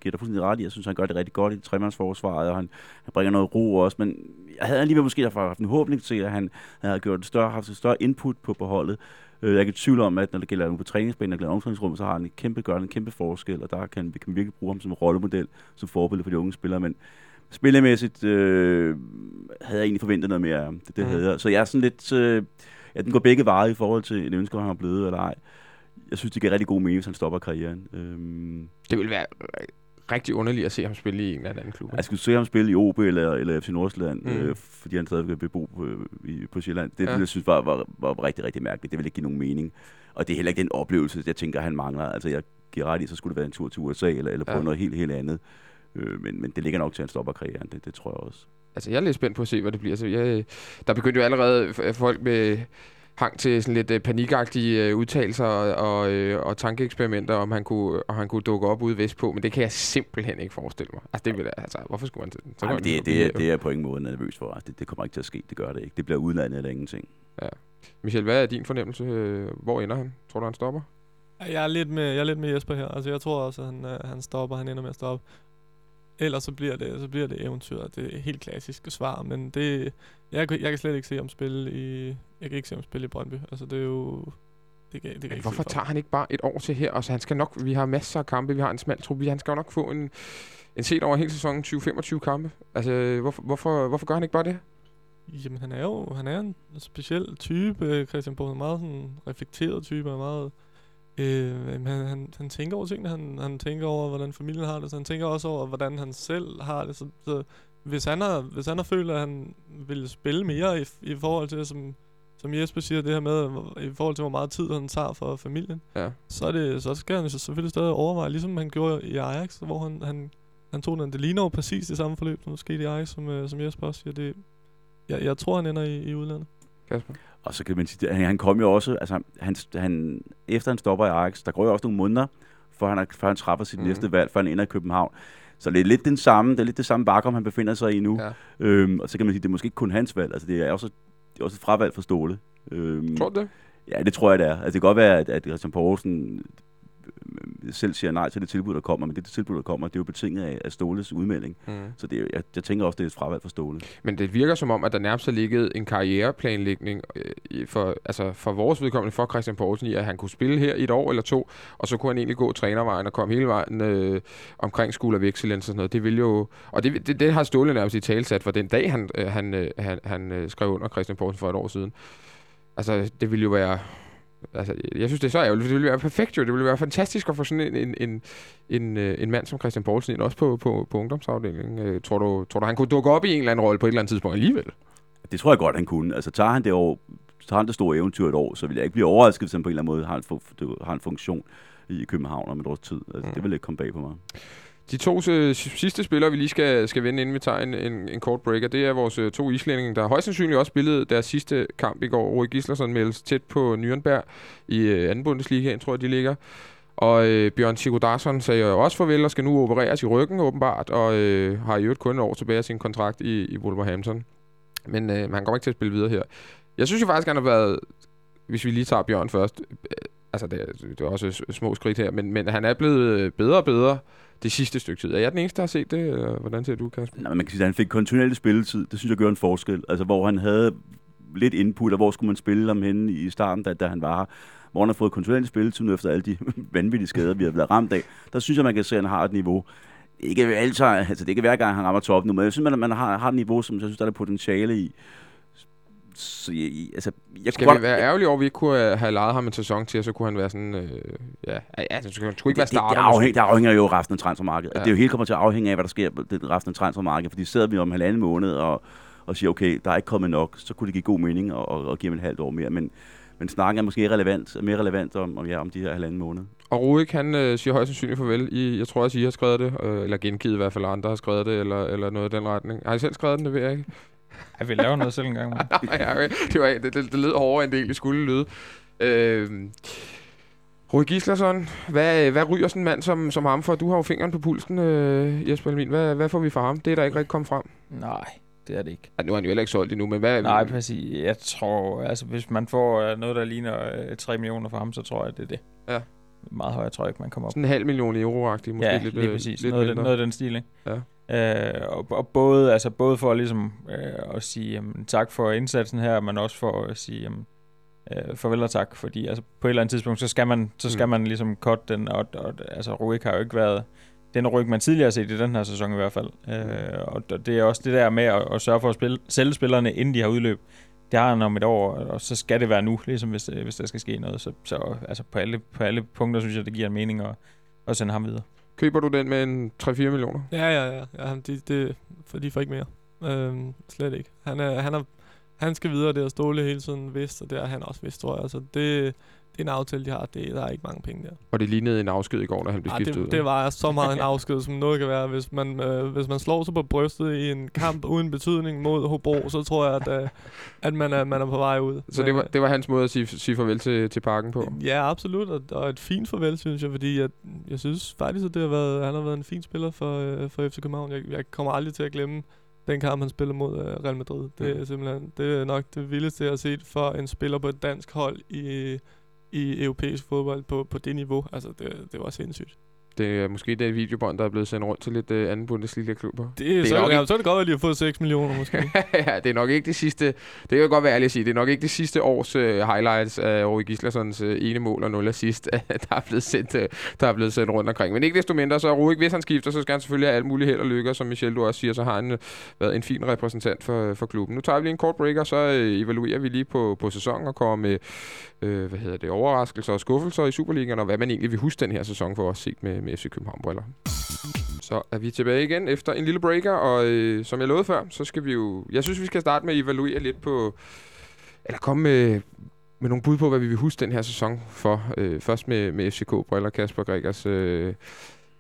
giver dig fuldstændig ret i. Jeg synes, han gør det rigtig godt i tremandsforsvaret, og han, han bringer noget ro også. Men jeg havde alligevel måske haft en håbning til, at han havde gjort et større, haft et større input på, på holdet. Øh, jeg er ikke i tvivl om, at når det gælder på træningsbanen og omklædningsrum, så har han en kæmpe, gør en kæmpe forskel, og der kan vi kan virkelig bruge ham som rollemodel, som forbillede for de unge spillere. Men spillemæssigt øh, havde jeg egentlig forventet noget mere. Det, det mm. havde jeg. Så jeg er sådan lidt... Øh, ja, den går begge veje i forhold til en ønske, han er blevet eller ej jeg synes, det giver rigtig god mening, hvis han stopper karrieren. Øhm. Det vil være rigtig underligt at se ham spille i en eller anden klub. Jeg skulle se ham spille i OB eller, eller FC Nordsjælland, mm. øh, fordi han stadig vil bo på, i, på Sjælland. Det ja. jeg synes var, var, var rigtig, rigtig mærkeligt. Det ville ikke give nogen mening. Og det er heller ikke den oplevelse, jeg tænker, han mangler. Altså, jeg giver ret i, så skulle det være en tur til USA eller, eller på ja. noget helt, helt andet. Øh, men, men det ligger nok til, at han stopper karrieren. Det, det tror jeg også. Altså, jeg er lidt spændt på at se, hvad det bliver. Altså, jeg, der begyndte jo allerede folk med hang til sådan lidt øh, panikagtige øh, udtalelser og, og, øh, og tankeeksperimenter, om han kunne, og han kunne dukke op ude vest på, men det kan jeg simpelthen ikke forestille mig. Altså, det vil jeg, altså, hvorfor skulle man... Så Ej, det, det, er, det er på ingen måde nervøs for. Altså, det, det kommer ikke til at ske, det gør det ikke. Det bliver udlandet eller ingenting. Ja. Michel, hvad er din fornemmelse? Hvor ender han? Tror du, han stopper? Jeg er lidt med, jeg er lidt med Jesper her. Altså, jeg tror også, at han, han stopper. Han ender med at stoppe. Ellers så bliver det, så bliver det eventyr. Det er helt klassiske svar, men det, jeg, jeg kan slet ikke se om spille i, jeg kan ikke se om spille i Brøndby. Altså det er jo, Det kan, det kan Men ikke hvorfor tager han ikke bare et år til her? Altså, han skal nok, vi har masser af kampe, vi har en smal trup, han skal nok få en, en set over hele sæsonen 20-25 kampe. Altså, hvorfor, hvorfor, hvorfor gør han ikke bare det? Jamen, han er jo han er en speciel type, Christian Borg. Er meget sådan reflekteret type, og meget... Øh, han, han, han tænker over tingene, han, han tænker over, hvordan familien har det, så han tænker også over, hvordan han selv har det. Så, så hvis, han har, hvis han har følt, at han vil spille mere i, i forhold til, som, som Jesper siger, det her med, i forhold til, hvor meget tid han tager for familien, Ja. så, er det, så skal han jo selvfølgelig stadig overveje, ligesom han gjorde i Ajax, hvor han, han, han tog den. Det ligner jo præcis det samme forløb, som skete i Ajax, som, øh, som Jesper også siger. Det, jeg, jeg tror, han ender i, i udlandet. Kasper? Og så kan man sige, han, han kom jo også, altså han, han, efter han stopper i Ajax, der går jo også nogle måneder, for han, før han træffer sit mm. næste valg, før han ender i København. Så det er lidt den samme, det er lidt det samme bakom, han befinder sig i nu. Ja. Øhm, og så kan man sige, det er måske ikke kun hans valg, altså det er også, det er også et fravalg for Ståle. Øhm, Tror du det? Ja, det tror jeg, det er. Altså, det kan godt være, at, at Christian Poulsen selv siger nej til det tilbud, der kommer, men det, det tilbud, der kommer, det er jo betinget af, af Ståles udmelding. Mm. Så det jeg, jeg tænker også, det er et fravalg for Ståle. Men det virker som om, at der nærmest har ligget en karriereplanlægning øh, for, altså for vores vedkommende for Christian Poulsen i, at han kunne spille her i et år eller to, og så kunne han egentlig gå trænervejen og komme hele vejen øh, omkring School of Excellence og sådan noget. Det vil jo, og det, det, det har Ståle nærmest i talsat for den dag, han, øh, han, øh, han, han øh, skrev under Christian Poulsen for et år siden. Altså, det ville jo være... Altså, jeg synes, det er så ærgerligt, for det ville være perfekt jo. Det ville være fantastisk at få sådan en, en, en, en, øh, en mand som Christian Poulsen ind, også på, på, på ungdomsafdelingen. Øh, tror, du, tror du, han kunne dukke op i en eller anden rolle på et eller andet tidspunkt alligevel? Det tror jeg godt, han kunne. Altså tager han det år, tager han det store eventyr et år, så vil jeg ikke blive overrasket, hvis han på en eller anden måde har en, har en funktion i København om et års tid. Altså, mm. Det vil ikke komme bag på mig. De to øh, sidste spillere, vi lige skal, skal vende, inden vi tager en, en, en kort breaker, det er vores øh, to islændinge, der højst sandsynligt også spillede deres sidste kamp i går. Rui Gislason meldes tæt på Nürnberg i øh, anden Bundesliga, tror jeg, de ligger. Og øh, Bjørn Sigurdarsson sagde jo også farvel og skal nu opereres i ryggen åbenbart, og øh, har i øvrigt kun et år tilbage af sin kontrakt i, i Wolverhampton. Men øh, han kommer ikke til at spille videre her. Jeg synes jo faktisk, han har været, hvis vi lige tager Bjørn først, øh, altså det, det er også små skridt her, men, men han er blevet øh, bedre og bedre det sidste stykke tid. Er jeg den eneste, der har set det? Hvordan ser du, Kasper? Nej, man kan sige, at han fik kontinuerlig spilletid. Det synes jeg gør en forskel. Altså, hvor han havde lidt input, og hvor skulle man spille ham henne i starten, da, da han var her. Hvor han har fået kontinuerlig spilletid nu efter alle de vanvittige skader, vi har været ramt af. Der synes jeg, man kan se, at han har et niveau. Ikke altid, altså det er ikke hver gang, han rammer toppen nu, men jeg synes, at man har, har et niveau, som jeg synes, der er potentiale i. Så jeg, altså, jeg Skal kunne vi være ærgerlige over, at vi ikke kunne øh, have lejet ham en sæson til, og så kunne han være sådan... Øh, ja, ja, det skulle, skulle ikke være det, det, starter. det, afhænger, det afhænger jo af resten af transfermarkedet. Ja. Det er jo helt kommer til at afhænge af, hvad der sker det resten af transfermarkedet. Fordi sidder vi om halvanden måned og, og siger, okay, der er ikke kommet nok, så kunne det give god mening at, at, at give ham et halvt år mere. Men, men snakken er måske relevant, mere relevant om, om, ja, om de her halvanden måned. Og Ruik, han øh, siger højst sandsynligt farvel. I, jeg tror også, I har skrevet det, øh, eller gengivet i hvert fald, andre har skrevet det, eller, eller noget i den retning. Har I selv skrevet den, det ved jeg ikke. Jeg vil lave noget selv en gang. man. ja, okay. det, var, det, det, det lød hårdere, end det egentlig skulle lyde. Øh, Rui Gislason, hvad, hvad ryger sådan en mand som, som ham for? Du har jo fingeren på pulsen, øh, Jesper Almin. Hvad, hvad får vi fra ham? Det er der ikke rigtig kommet frem. Nej, det er det ikke. Ja, nu er han jo heller ikke solgt endnu, men hvad... Nej, præcis. Jeg tror, altså hvis man får øh, noget, der ligner øh, 3 millioner for ham, så tror jeg, det er det. Ja. Meget højere tror jeg ikke, man kommer op. Sådan en halv million euro-agtig, måske ja, lidt, lige øh, præcis. lidt noget, den, noget af den stil, ikke? Ja. Øh, og, og både, altså både for ligesom, øh, at sige jamen, tak for indsatsen her, men også for at sige jamen, øh, farvel og tak, fordi altså, på et eller andet tidspunkt, så skal man, så skal Mm. man ligesom cut den, og, og altså Ruik har jo ikke været den ryg, man tidligere har set i den her sæson i hvert fald. Øh, og det er også det der med at, at sørge for at spille, sælge spillerne, inden de har udløb. Det har han om et år, og så skal det være nu, ligesom hvis, hvis der skal ske noget. Så, så altså på, alle, på alle punkter synes jeg, det giver en mening at, at sende ham videre. Køber du den med en 3-4 millioner? Ja, ja, ja. ja de, de, for de får ikke mere. Øhm, slet ikke. Han, er, han, er, han skal videre, det har Ståle hele tiden vidst, og det har han også vidst, tror jeg. Så det, det en aftale, de har. Det, der er ikke mange penge der. Og det lignede en afsked i går, da han blev Ej, skiftet ud. det, det var så meget en afsked, som noget kan være. Hvis man, øh, hvis man slår sig på brystet i en kamp uden betydning mod Hobro, så tror jeg, at, øh, at man, er, man er på vej ud. Så det var, det var hans måde at sige, sige farvel til, til parken på? Ja, absolut, og, og et fint farvel, synes jeg, fordi jeg, jeg synes faktisk, at det har været, han har været en fin spiller for, øh, for FC København. Jeg, jeg kommer aldrig til at glemme den kamp, han spiller mod øh, Real Madrid. Det er Mm. simpelthen det er nok det vildeste, jeg har set for en spiller på et dansk hold i, i europæisk fodbold på, på det niveau. Altså, det, det var sindssygt. Det er måske det videobånd, der er blevet sendt rundt til lidt øh, anden Bundesliga-klubber. Det, det er så, nok ja, ikke- så er det godt, at de har fået 6 millioner måske. ja, det er nok ikke det sidste... Det kan jeg godt være ærlig at sige. Det er nok ikke det sidste års øh, highlights af Rory Gislassons øh, ene mål og 0 assist, der er, blevet sendt, øh, der er blevet sendt rundt omkring. Men ikke desto mindre, så Rorik, hvis han skifter, så skal han selvfølgelig have alt muligt held og lykke. Og Som Michel, du også siger, så har han øh, været en fin repræsentant for, for klubben. Nu tager vi lige en kort break, og så øh, evaluerer vi lige på, på sæsonen og kommer med øh, hvad hedder det, overraskelser og skuffelser i Superligaen, og hvad man egentlig vil huske den her sæson for os set med, med FC København-briller. Så er vi tilbage igen efter en lille breaker, og øh, som jeg lovede før, så skal vi jo... Jeg synes, vi skal starte med at evaluere lidt på... Eller komme med, med nogle bud på, hvad vi vil huske den her sæson for. Øh, først med, med FCK-briller, Kasper Gregers. Øh,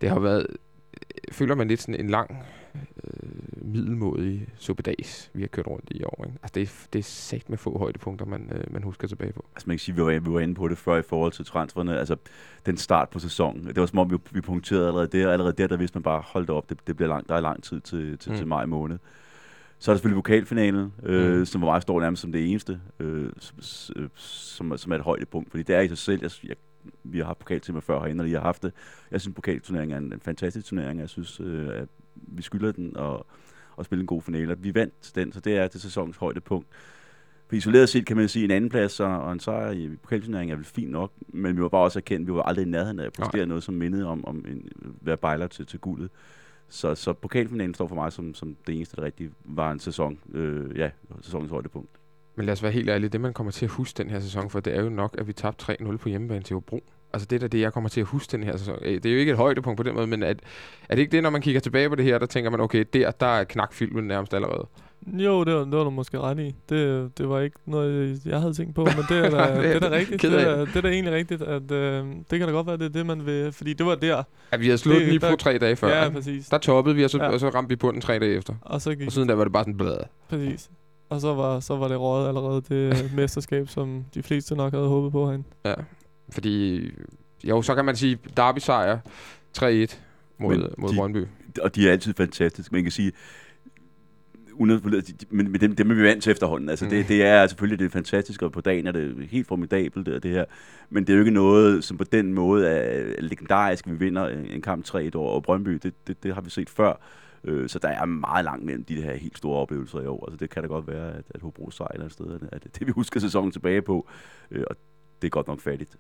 det har været... Øh, føler man lidt sådan en lang øh, middelmådig suppedags, vi har kørt rundt i år. Ikke? Altså, det, er, det er sat med få højdepunkter, man, øh, man husker tilbage på. Altså man kan sige, vi var, vi var inde på det før i forhold til transferne. Altså den start på sæsonen. Det var som om, vi, vi punkterede allerede der. Allerede der, der vidste man bare, hold da op, det, det bliver langt, der er lang tid til, til, Mm. til maj måned. Så er der selvfølgelig pokalfinalen, øh, Mm. som var meget stor nærmest som det eneste, øh, som, som, som er et højdepunkt. Fordi det er i sig selv, jeg, jeg, vi har haft pokaltimer før herinde, og I har haft det. Jeg synes, pokalturneringen er en, en fantastisk turnering. Jeg synes, øh, at vi skylder den og, og spille en god finale. Vi vandt den, så det er til sæsonens højdepunkt. For isoleret set kan man sige, en anden plads og, og en sejr i pokalturneringen er vel fint nok, men vi var bare også erkendt, at vi var aldrig i nærheden af at præstere noget, som mindede om, om en, være bejler til, til guldet. Så, så pokalfinalen står for mig som, som det eneste, der rigtig var en sæson, øh, ja, sæsonens højdepunkt. Men lad os være helt ærlige, det man kommer til at huske den her sæson for, det er jo nok, at vi tabte 3-0 på hjemmebane til Hobro. Altså det er det, jeg kommer til at huske den her sæson. Øh, Det er jo ikke et højdepunkt på den måde, men er, er det ikke det, når man kigger tilbage på det her, der tænker man, okay, der, der er knakfilmen nærmest allerede. Jo, det var, det var du måske ret i. Det, det var ikke noget, jeg havde tænkt på, men det er da, Det er da rigtigt. Det er, det er da egentlig rigtigt, at øh, det kan da godt være, det er det, man vil... Fordi det var der. At vi havde slået Det- på der- tre dage før. ja, præcis. Der toppede vi, og så, Ja. og så ramte vi på den tre dage efter. Og så gik Og siden der var det bare sådan bladet. Præcis. Og så var, så var det rådet allerede det mesterskab, som de fleste nok havde håbet på herinde. Ja, fordi... Jo, så kan man sige, Derby-sejr 3-1 mod, Men mod de- Brøndby. Og de er altid fantastiske. Man kan sige, men men dem, dem er vi vant til efterhånden. Altså, Mm. det, det er selvfølgelig det er fantastisk, og på dagen er det helt formidabelt, det, det her. Men det er jo ikke noget, som på den måde er legendarisk, vi vinder en, kamp 3 over Brøndby. Det, det, det har vi set før. Øh, Så der er meget langt mellem de her helt store oplevelser i år. Altså, det kan da godt være, at, at Hobro sejr et sted, at det, det vi husker sæsonen tilbage på. Øh, Og det er godt nok fattigt.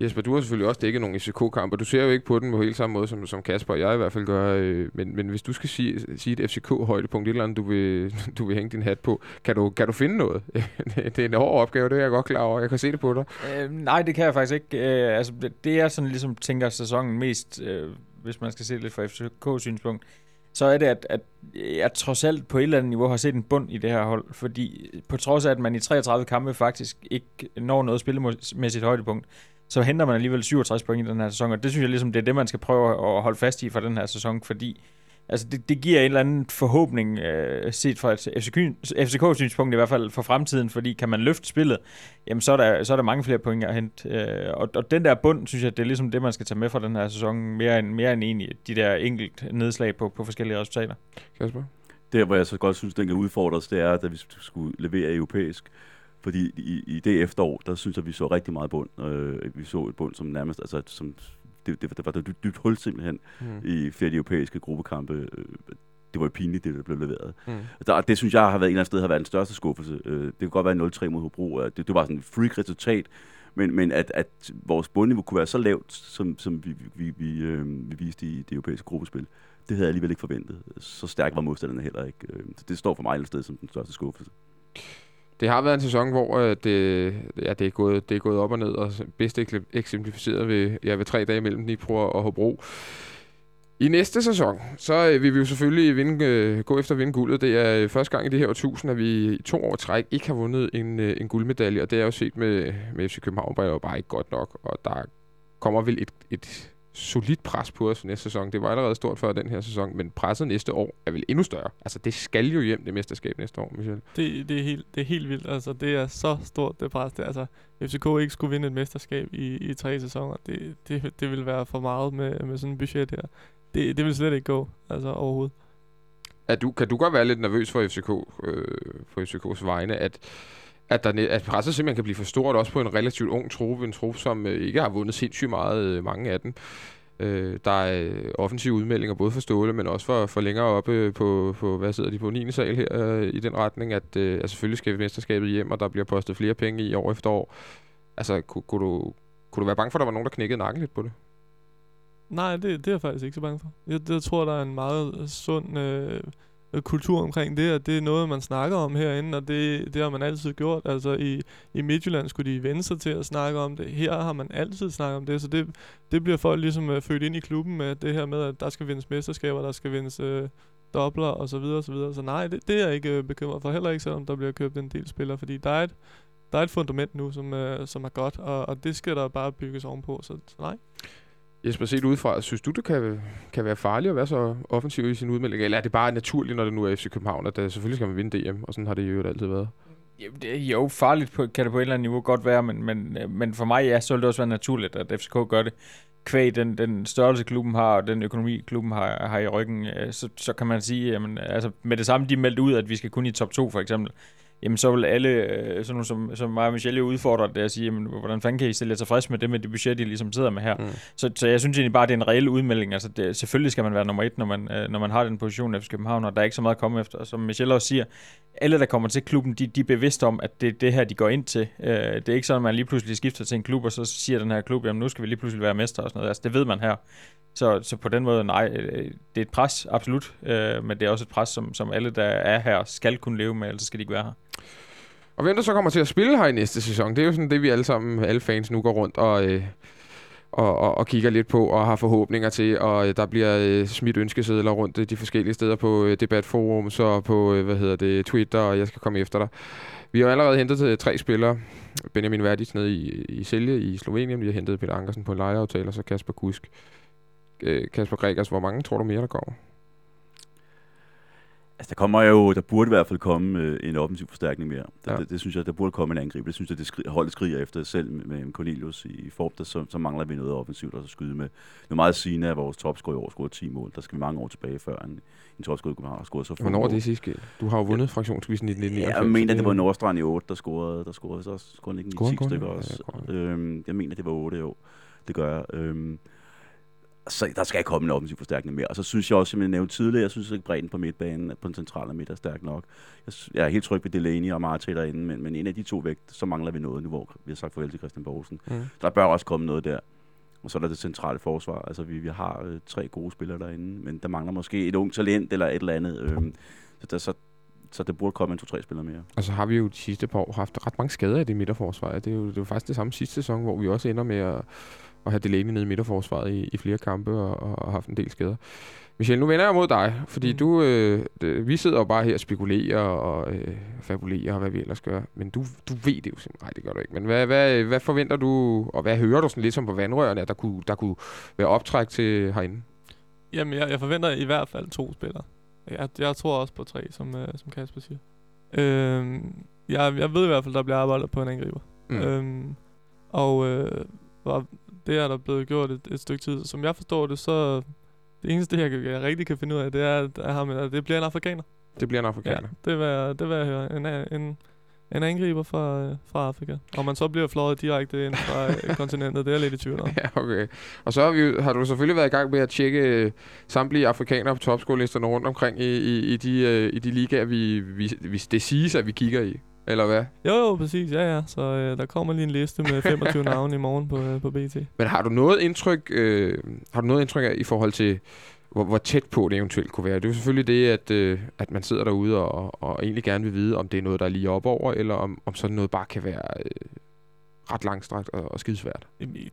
Jesper, du har selvfølgelig også dækket nogle FCK-kampe. Du ser jo ikke på den på helt samme måde, som, som Kasper og jeg i hvert fald gør. Øh, men, men hvis du skal sige, sige et FCK-højdepunkt, et eller andet, du vil, du vil hænge din hat på, kan du, kan du finde noget? det er en hård opgave, det er jeg godt klar over. Jeg kan se det på dig. Øh, nej, det kan jeg faktisk ikke. Øh, altså, det, det er sådan ligesom tænker sæsonen mest, øh, hvis man skal se det lidt fra FCK-synspunkt, så er det, at, at jeg trods alt på et eller andet niveau har set en bund i det her hold. Fordi på trods af, at man i 33 kampe faktisk ikke når noget spillemæssigt højdepunkt, så henter man alligevel 67 point i den her sæson, og det synes jeg ligesom, det er det, man skal prøve at holde fast i for den her sæson, fordi altså det, det giver en eller anden forhåbning, øh, set fra et FCK-synspunkt i hvert fald for fremtiden, fordi kan man løfte spillet, jamen så er der, så er der mange flere point at hente. Øh, og, og den der bund, synes jeg, det er ligesom det, man skal tage med fra den her sæson, mere end, mere end egentlig de der enkelt nedslag på, på forskellige resultater. Kasper? Der, hvor jeg så godt synes, den kan udfordres, det er, da vi skulle levere europæisk. Fordi i, i det efterår, der synes jeg, vi så rigtig meget bund. Øh, vi så et bund, som nærmest, altså, som, det, det, det var et dybt, dybt hul simpelthen Mm. i flere af de europæiske gruppekampe. Øh, Det var jo pinligt, det der blev leveret. Mm. Der, det synes jeg har været en eller anden sted har været den største skuffelse. Øh, Det kunne godt være 0-3 mod Hobro. Det, det var sådan et freak resultat. Men, men at, at vores bundniveau kunne være så lavt, som, som vi, vi, vi, øh, vi viste i det europæiske gruppespil, det havde jeg alligevel ikke forventet. Så stærk var modstanderne heller ikke. Øh, Så det står for mig et sted som den største skuffelse. Det har været en sæson, hvor øh, det, ja, det, er gået, det er gået op og ned, og bedst eksemplificeret ved, ja, ved tre dage mellem Dnipro og Hobro. I næste sæson, så øh, vil vi jo selvfølgelig vinde, øh, gå efter at vinde guldet. Det er øh, første gang i det her årtusind, at vi i to år træk ikke har vundet en, øh, en guldmedalje, og det er jo set med, med FC København, bare jo bare ikke godt nok, og der kommer vel et, et solidt pres på os næste sæson. Det var allerede stort før den her sæson, men presset næste år er vel endnu større. Altså, det skal jo hjem, det mesterskab næste år, Michel. Det, det, er helt, det er helt vildt. Altså, det er så stort, det pres. Det, altså, FCK ikke skulle vinde et mesterskab i, i tre sæsoner, det, det, det vil være for meget med, med sådan en budget her. Det, det vil slet ikke gå, altså overhovedet. Er du, kan du godt være lidt nervøs for FCK, øh, for FCKs vegne, at, at, der, at presset simpelthen kan blive for stort, også på en relativt ung truppe, en truppe, som øh, ikke har vundet sindssygt meget, øh, mange af dem. Øh, der er øh, offensive udmeldinger, både for Ståle, men også for, for længere oppe øh, på, på, hvad sidder de på, 9. sal her, øh, i den retning, at, øh, at selvfølgelig skal mesterskabet hjem, og der bliver postet flere penge i år efter år. Altså, kunne, kunne, du, kunne du være bange for, at der var nogen, der knækkede nakken lidt på det? Nej, det, det er jeg faktisk ikke så bange for. Jeg, jeg tror, der er en meget sund øh, Øh, kultur omkring det, og det er noget, man snakker om herinde, og det, det har man altid gjort. Altså i, i Midtjylland skulle de vende sig til at snakke om det. Her har man altid snakket om det, så det, det bliver folk ligesom øh, født ind i klubben med det her med, at der skal vindes mesterskaber, der skal vindes øh, dobler og så videre og så videre. Så nej, det, det er jeg ikke øh, bekymret for, heller ikke selvom der bliver købt en del spillere, fordi der er et, der er et fundament nu, som, øh, som er godt, og, og det skal der bare bygges ovenpå, så, så nej. Jesper, set udefra, synes du, det kan, kan være farligt at være så offensiv i sin udmelding? Eller er det bare naturligt, når det nu er FC København, at det, selvfølgelig skal man vinde DM, og sådan har det jo altid været? Jamen, det er jo farligt på, kan det på et eller andet niveau godt være, men, men, øh, men for mig, ja, så vil det også være naturligt, at FCK gør det. Kvæg den, den størrelse, klubben har, og den økonomi, klubben har, har i ryggen, øh, så, så kan man sige, jamen, altså, med det samme, de meldte ud, at vi skal kun i top 2, for eksempel jamen så vil alle, øh, sådan nogle som, som mig og Michelle, udfordre det at sige, jamen, hvordan fanden kan I stille jer tilfreds med det med det budget, I ligesom sidder med her? Mm. Så, så jeg synes egentlig bare, det er en reel udmelding. Altså, det, selvfølgelig skal man være nummer et, når man, øh, når man har den position af København, og der er ikke så meget at komme efter. Som Michelle også siger, alle, der kommer til klubben, de, de er bevidste om, at det er det her, de går ind til. Øh, det er ikke sådan, at man lige pludselig skifter til en klub, og så siger den her klub, jamen nu skal vi lige pludselig være mester og sådan noget. Altså, det ved man her. Så, så på den måde, nej, øh, det er et pres, absolut. Øh, men det er også et pres, som, som alle, der er her, skal kunne leve med, ellers skal de ikke være her. Og hvem der så kommer til at spille her i næste sæson, det er jo sådan det, vi alle sammen, alle fans nu går rundt og, øh, og, og, og kigger lidt på og har forhåbninger til. Og øh, der bliver øh, smidt ønskesedler rundt øh, de forskellige steder på øh, debatforum, så på øh, hvad hedder det, Twitter, og jeg skal komme efter dig. Vi har allerede hentet øh, tre spillere. Benjamin Verdis nede i, i Selje i Slovenien. Vi har hentet Peter Ankersen på en lejeaftale, og så Kasper Kusk. Øh, Kasper Gregers, hvor mange tror du mere, der kommer? Altså, der kommer jo, der burde i hvert fald komme øh, en offensiv forstærkning mere. Der, Ja. det, det, synes jeg, der burde komme en angreb. Det synes jeg, det skri, holdet skriger efter selv med, med Cornelius i, i form, der, så, så, mangler vi noget offensivt at skyde med. Det er meget sigende, at vores topscorer i år scorede 10 mål. Der skal vi mange år tilbage, før en, en topscorer i har scoret så få Hvornår er det sidst sket? Du har jo vundet fraktionsquizzen i 1999. Ja, jeg mener, så det var Nordstrand i 8, der scorede, der scorede så også scorede ikke Scorede 10 han kun? stykker Ja, også. ja, øhm, jeg mener, det var 8 i år. Det gør jeg. Øhm, så der skal komme en offensiv forstærkning mere. Og så synes jeg også, som jeg nævnte tidligere, jeg synes ikke bredden på midtbanen, på den centrale midt er stærk nok. Jeg, jeg er helt tryg ved Delaney og Martin derinde, men, men en af de to væk, så mangler vi noget nu, hvor vi har sagt farvel til Christian Borgsen. Mm. Der bør også komme noget der. Og så er der det centrale forsvar. Altså, vi, vi har øh, tre gode spillere derinde, men der mangler måske et ung talent eller et eller andet. Øhm, så, der, så, så det burde komme en to-tre spillere mere. Og så har vi jo de sidste par år haft ret mange skader i det midterforsvar. Det er jo, det er jo faktisk det samme sidste sæson, hvor vi også ender med at, at have Delaney nede i midterforsvaret i, i flere kampe og, og, og haft en del skader. Michel, nu vender jeg mod dig, fordi Mm. du, øh, vi sidder jo bare her og spekulerer og øh, fabulerer og hvad vi ellers gør. Men du, du ved det jo simpelthen. Nej, det gør du ikke. Men hvad, hvad, hvad forventer du, og hvad hører du sådan lidt som på vandrørene, at der kunne, der kunne være optræk til herinde? Jamen, jeg, jeg forventer i hvert fald to spillere. Jeg, jeg tror også på tre, som, øh, som Kasper siger. Øhm, jeg, jeg ved i hvert fald, der bliver arbejdet på en angriber. Mm. Øhm, og øh, det er der blevet gjort et, et stykke tid. Som jeg forstår det, så det eneste, jeg, jeg rigtig kan finde ud af, det er, at, ham, at det bliver en afrikaner. Det bliver en afrikaner. Ja, det jeg- det vil jeg høre. En, en, en angriber fra, øh, fra Afrika. Og man så bliver fløjet direkte ind fra øh, kontinentet, det er jeg lidt i tvivl om. Ja, okay. Og så har, vi, har du selvfølgelig været i gang med at tjekke øh, samtlige afrikanere på topskolelisterne rundt omkring i, i, i, de, i de ligaer, vi, vi, vi, det siges, at vi kigger i. Eller hvad? Jo, jo, præcis. Ja, ja. Så øh, der kommer lige en liste med 25 navne i morgen på, øh, på BT. Men har du noget indtryk, øh, har du noget indtryk af, i forhold til, hvor, hvor tæt på det eventuelt kunne være? Det er jo selvfølgelig det, at, øh, at man sidder derude og, og egentlig gerne vil vide, om det er noget, der er lige op over, eller om, om sådan noget bare kan være øh, ret langstrakt og, og skidesvært.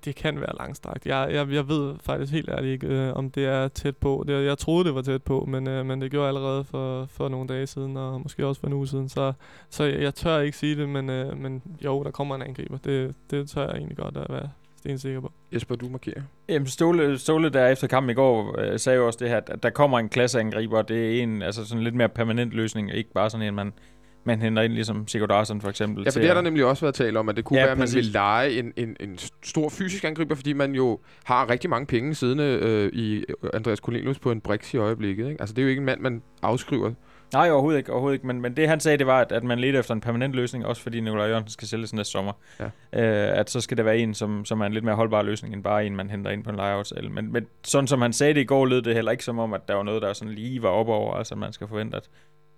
Det kan være langstrakt. Jeg, jeg, jeg ved faktisk helt ærligt ikke, øh, om det er tæt på. Det, jeg troede, det var tæt på, men, øh, men det gjorde jeg allerede for, for nogle dage siden, og måske også for en uge siden. Så, så jeg, jeg tør ikke sige det, men, øh, men jo, der kommer en angriber. Det, det tør jeg egentlig godt at være stensikker på. Jesper, du markerer. Jamen, Ståle, Ståle der efter kampen i går øh, sagde jo også det her, at der kommer en klasseangriber, og det er en altså sådan lidt mere permanent løsning, ikke bare sådan en, man, man henter ind, ligesom Sigurd Arsson for eksempel. Ja, for det har der nemlig også været tale om, at det kunne Ja, være, at man præcis. vil lege en, en, en stor fysisk angriber, fordi man jo har rigtig mange penge siddende øh, i Andreas Cornelius på en brix i øjeblikket. Ikke? Altså, det er jo ikke en mand, man afskriver Nej, overhovedet ikke. Overhovedet ikke. Men, men det han sagde, det var, at, at man leder efter en permanent løsning, også fordi Nikolaj Jørgensen skal sælges næste sommer. Ja. Øh, at så skal det være en, som, som er en lidt mere holdbar løsning, end bare en, man henter ind på en lejeaftale. Men, men sådan som han sagde det i går, lød det heller ikke som om, at der var noget, der sådan lige var op over. Altså man skal forvente, at,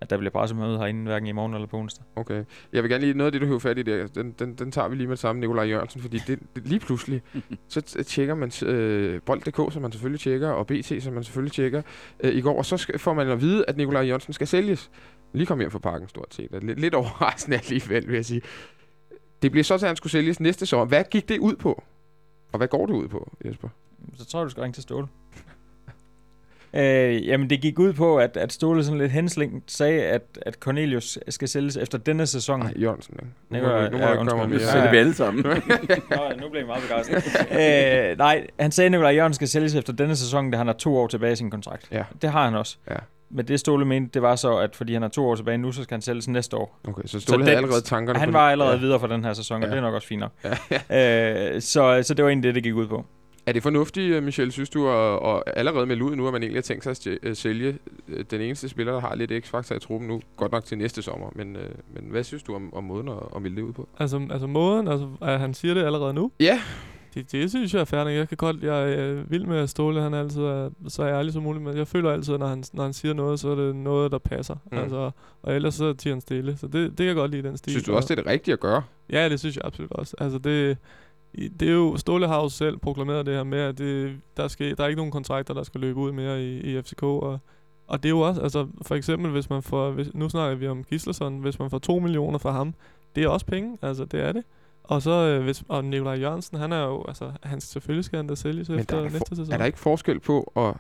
at der bliver pressemøde herinde, hverken i morgen eller på onsdag. Okay. Jeg vil gerne lige noget af det, du hører fat i der. Den, den, den tager vi lige med det samme, Nikolaj Jørgensen, fordi det, det, lige pludselig, så t- tjekker man øh, bold.dk, som man selvfølgelig tjekker, og BT, som man selvfølgelig tjekker øh, i går, og så skal, får man at vide, at Nikolaj Jørgensen skal sælges. Lige kom hjem fra parken stort set. Lidt, lidt overraskende alligevel, vil jeg sige. Det bliver så til, at han skulle sælges næste sommer. Hvad gik det ud på? Og hvad går det ud på, Jesper? Så tror jeg, du skal ringe til Ståle. Øh, jamen, det gik ud på, at, at Ståle sådan lidt henslængt sagde, at, at Cornelius skal sælges efter denne sæson. Nej, Jørgensen, ikke? Nu må, nu må ja, der komme mere. Så det vi alle sammen. Nå, nu blev jeg meget begejstret. øh, nej, han sagde, at Nikolaj Jørgensen skal sælges efter denne sæson, da han har to år tilbage i sin kontrakt. Ja. Det har han også. Ja. Men det Ståle mente, det var så, at fordi han har to år tilbage nu, så skal han sælges næste år. Okay, så Ståle Så havde den- allerede tankerne Han på var allerede ja. videre for den her sæson, og Ja. det er nok også fint nok. Ja. Øh, så, så det var egentlig det, det gik ud på. Er det fornuftigt, øh, Michel, synes du, og, og allerede med ud nu, at man egentlig har tænkt sig at øh, sælge øh, den eneste spiller, der har lidt x-faktor i truppen nu, godt nok til næste sommer, men, øh, men hvad synes du om, om måden at, at melde det ud på? Altså, altså måden, altså, at han siger det allerede nu, Ja, det, det synes jeg er færdigt. Jeg kan godt, jeg er vild med at Ståle, han altid er så ærlig som muligt, men jeg føler altid, at når han, når han siger noget, så er det noget, der passer. Mm. Altså, og ellers så tiger han stille. Så det, det kan jeg godt lide, den stil. synes du også, det er det rigtige at gøre? Ja, det synes jeg absolut også. Altså det, det er jo, Ståle har jo selv proklameret det her med, at det, der, skal, der er ikke nogen kontrakter, der skal løbe ud mere i, i FCK, og, og det er jo også, altså for eksempel, hvis man får, hvis, nu snakker vi om Gislason, hvis man får 2 millioner fra ham, det er også penge, altså det er det. Og så, øh, hvis, og Nikolaj Jørgensen, han er jo, altså, han, selvfølgelig skal han da sælges Men efter der er, næste for, sæson. er der ikke forskel på at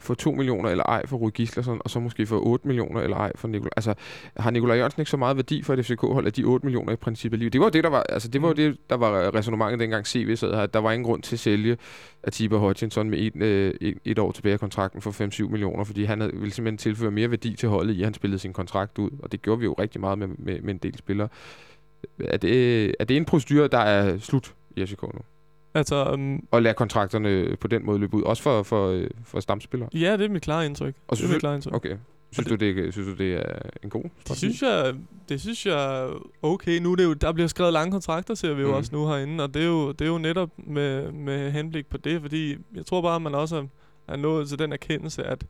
få 2 millioner eller ej for Rui Gislason, og så måske få 8 millioner eller ej for Nikolaj? Altså, har Nikolaj Jørgensen ikke så meget værdi for et FCK-hold, at de 8 millioner i princippet lige? Det var det, der var, altså, det var jo det, der var resonemanget dengang CV sad her. at Der var ingen grund til at sælge Atiba Hutchinson med et, øh, et, år tilbage af kontrakten for 5-7 millioner, fordi han havde, ville simpelthen tilføre mere værdi til holdet i, han spillede sin kontrakt ud, og det gjorde vi jo rigtig meget med, med, med en del spillere. Er det, er det en procedur, der er slut i FCK nu? Altså, um, Og lade kontrakterne på den måde løbe ud, også for, for, øh, for stamspillere? ja, det er mit klare indtryk. Og det er synes- mit klare indtryk. Okay. Synes du, det, synes du, det er en god Det strategi? synes jeg, det synes jeg okay. Nu er det jo, der bliver skrevet lange kontrakter, ser vi jo Mm. også nu herinde, og det er jo, det er jo netop med, med henblik på det, fordi jeg tror bare, at man også er, er nået til den erkendelse, at,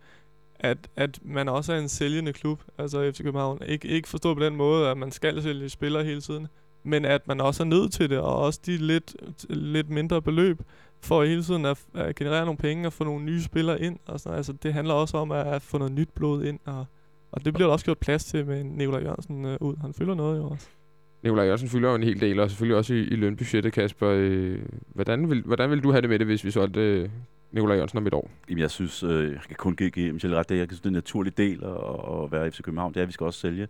at, at man også er en sælgende klub, altså FC København. Ikke, ikke forstået på den måde, at man skal sælge spillere hele tiden, men at man også er nødt til det, og også de lidt, lidt mindre beløb, for hele tiden at, at generere nogle penge og få nogle nye spillere ind. Og sådan, altså, det handler også om at, at få noget nyt blod ind, og, og det bliver der også gjort plads til med Nikolaj Jørgensen øh, ud. Han fylder noget jo også. Nikolaj Jørgensen fylder jo en hel del, og selvfølgelig også i, i lønbudgettet, Kasper. Øh, hvordan, vil, hvordan vil du have det med det, hvis vi solgte øh, Nikolaj Jørgensen om et år? Jamen, jeg synes, øh, jeg kan kun give, give Michel ret, det er, jeg synes, det er en naturlig del at, at være FC København, det er, at vi skal også sælge.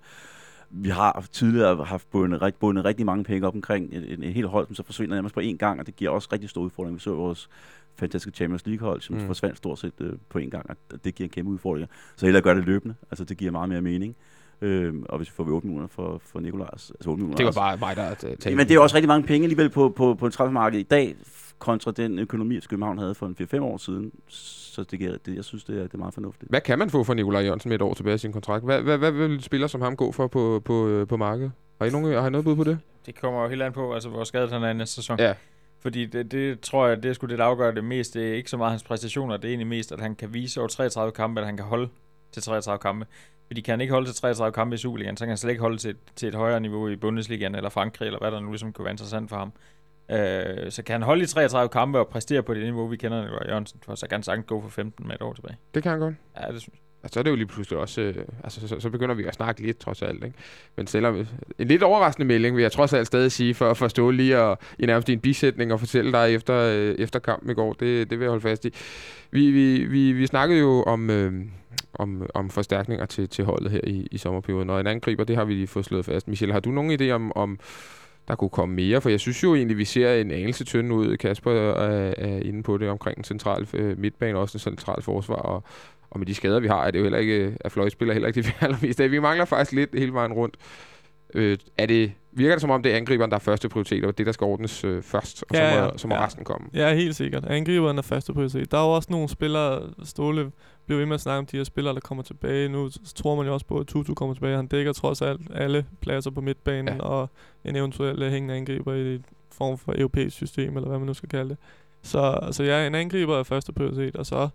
Vi har tidligere haft bundet, rigt- bundet rigtig mange penge op omkring en, en, en hel hold, som så forsvinder nærmest på én gang, og det giver også rigtig store udfordringer. Vi så vores fantastiske Champions League-hold, som Mm. forsvandt stort set øh, på én gang, og det giver en kæmpe udfordring. Så hellere gøre det løbende, altså det giver meget mere mening. Øhm, og hvis vi får vi 8 millioner for, for Nikolajs, altså 8 millioner Det var bare mig, der talte. Men det er også rigtig mange penge alligevel på, på, på en transfermarked i dag, kontra den økonomi, som København havde for en 4-5 år siden. Så det, giver, det, jeg synes, det er, det er meget fornuftigt. Hvad kan man få for Nikolaj Jørgensen med et år tilbage i sin kontrakt? Hvad, hvad, hvad vil spillere som ham gå for på, på, øh, på markedet? Har I, nogen, har I noget bud på det? Det kommer jo helt an på, altså, hvor skadet han er i næste sæson. Ja. Fordi det, det tror jeg, det er sgu det, der afgør det mest. Det er ikke så meget hans præstationer, det er egentlig mest, at han kan vise over 33 kampe, at han kan holde til 33 kampe. Fordi kan han ikke holde til 33 kampe i Superligaen, så kan han slet ikke holde til, til et højere niveau i Bundesligaen eller Frankrig, eller hvad der nu ligesom kunne være interessant for ham. Øh, så kan han holde i 33 kampe og præstere på det niveau, vi kender Nikolaj Jørgensen, for så kan han sagtens gå for 15 med et år tilbage. Det kan han godt. Ja, det synes jeg. Altså, så er det jo lige pludselig også... Øh, altså, så, så begynder vi at snakke lidt, trods alt. Ikke? Men selvom... En lidt overraskende melding, vil jeg trods alt stadig sige, for at forstå lige og, i nærmest en bisætning og fortælle dig efter, øh, efter kampen i går. Det, det vil jeg holde fast i. Vi, vi, vi, vi snakkede jo om... Øh, om, om forstærkninger til, til holdet her i, i sommerperioden. Og en angriber, det har vi lige fået slået fast. Michel, har du nogen idé om, om der kunne komme mere? For jeg synes jo egentlig, vi ser en anelse tynd ud. Kasper er, er inde på det omkring en central øh, midtbane, også en central forsvar. Og, og med de skader, vi har, er det jo heller ikke, at øh, fløjspiller heller ikke det, vi allermest af. Vi mangler faktisk lidt hele vejen rundt. Øh, er det virker det som om, det er angriberen, der er første prioritet, og det, der skal ordnes øh, først, og Ja, så må, ja. så må Ja. resten komme. Ja, helt sikkert. Angriberen er første prioritet. Der er jo også nogle spillere, Ståle blev ved med at snakke om de her spillere, der kommer tilbage. Nu tror man jo også på, at Tutu kommer tilbage. Han dækker trods alt alle pladser på midtbanen, Ja. ja. og en eventuel øh, hængende angriber i et form for europæisk system, eller hvad man nu skal kalde det. Så, så ja, en angriber er første prioritet, og så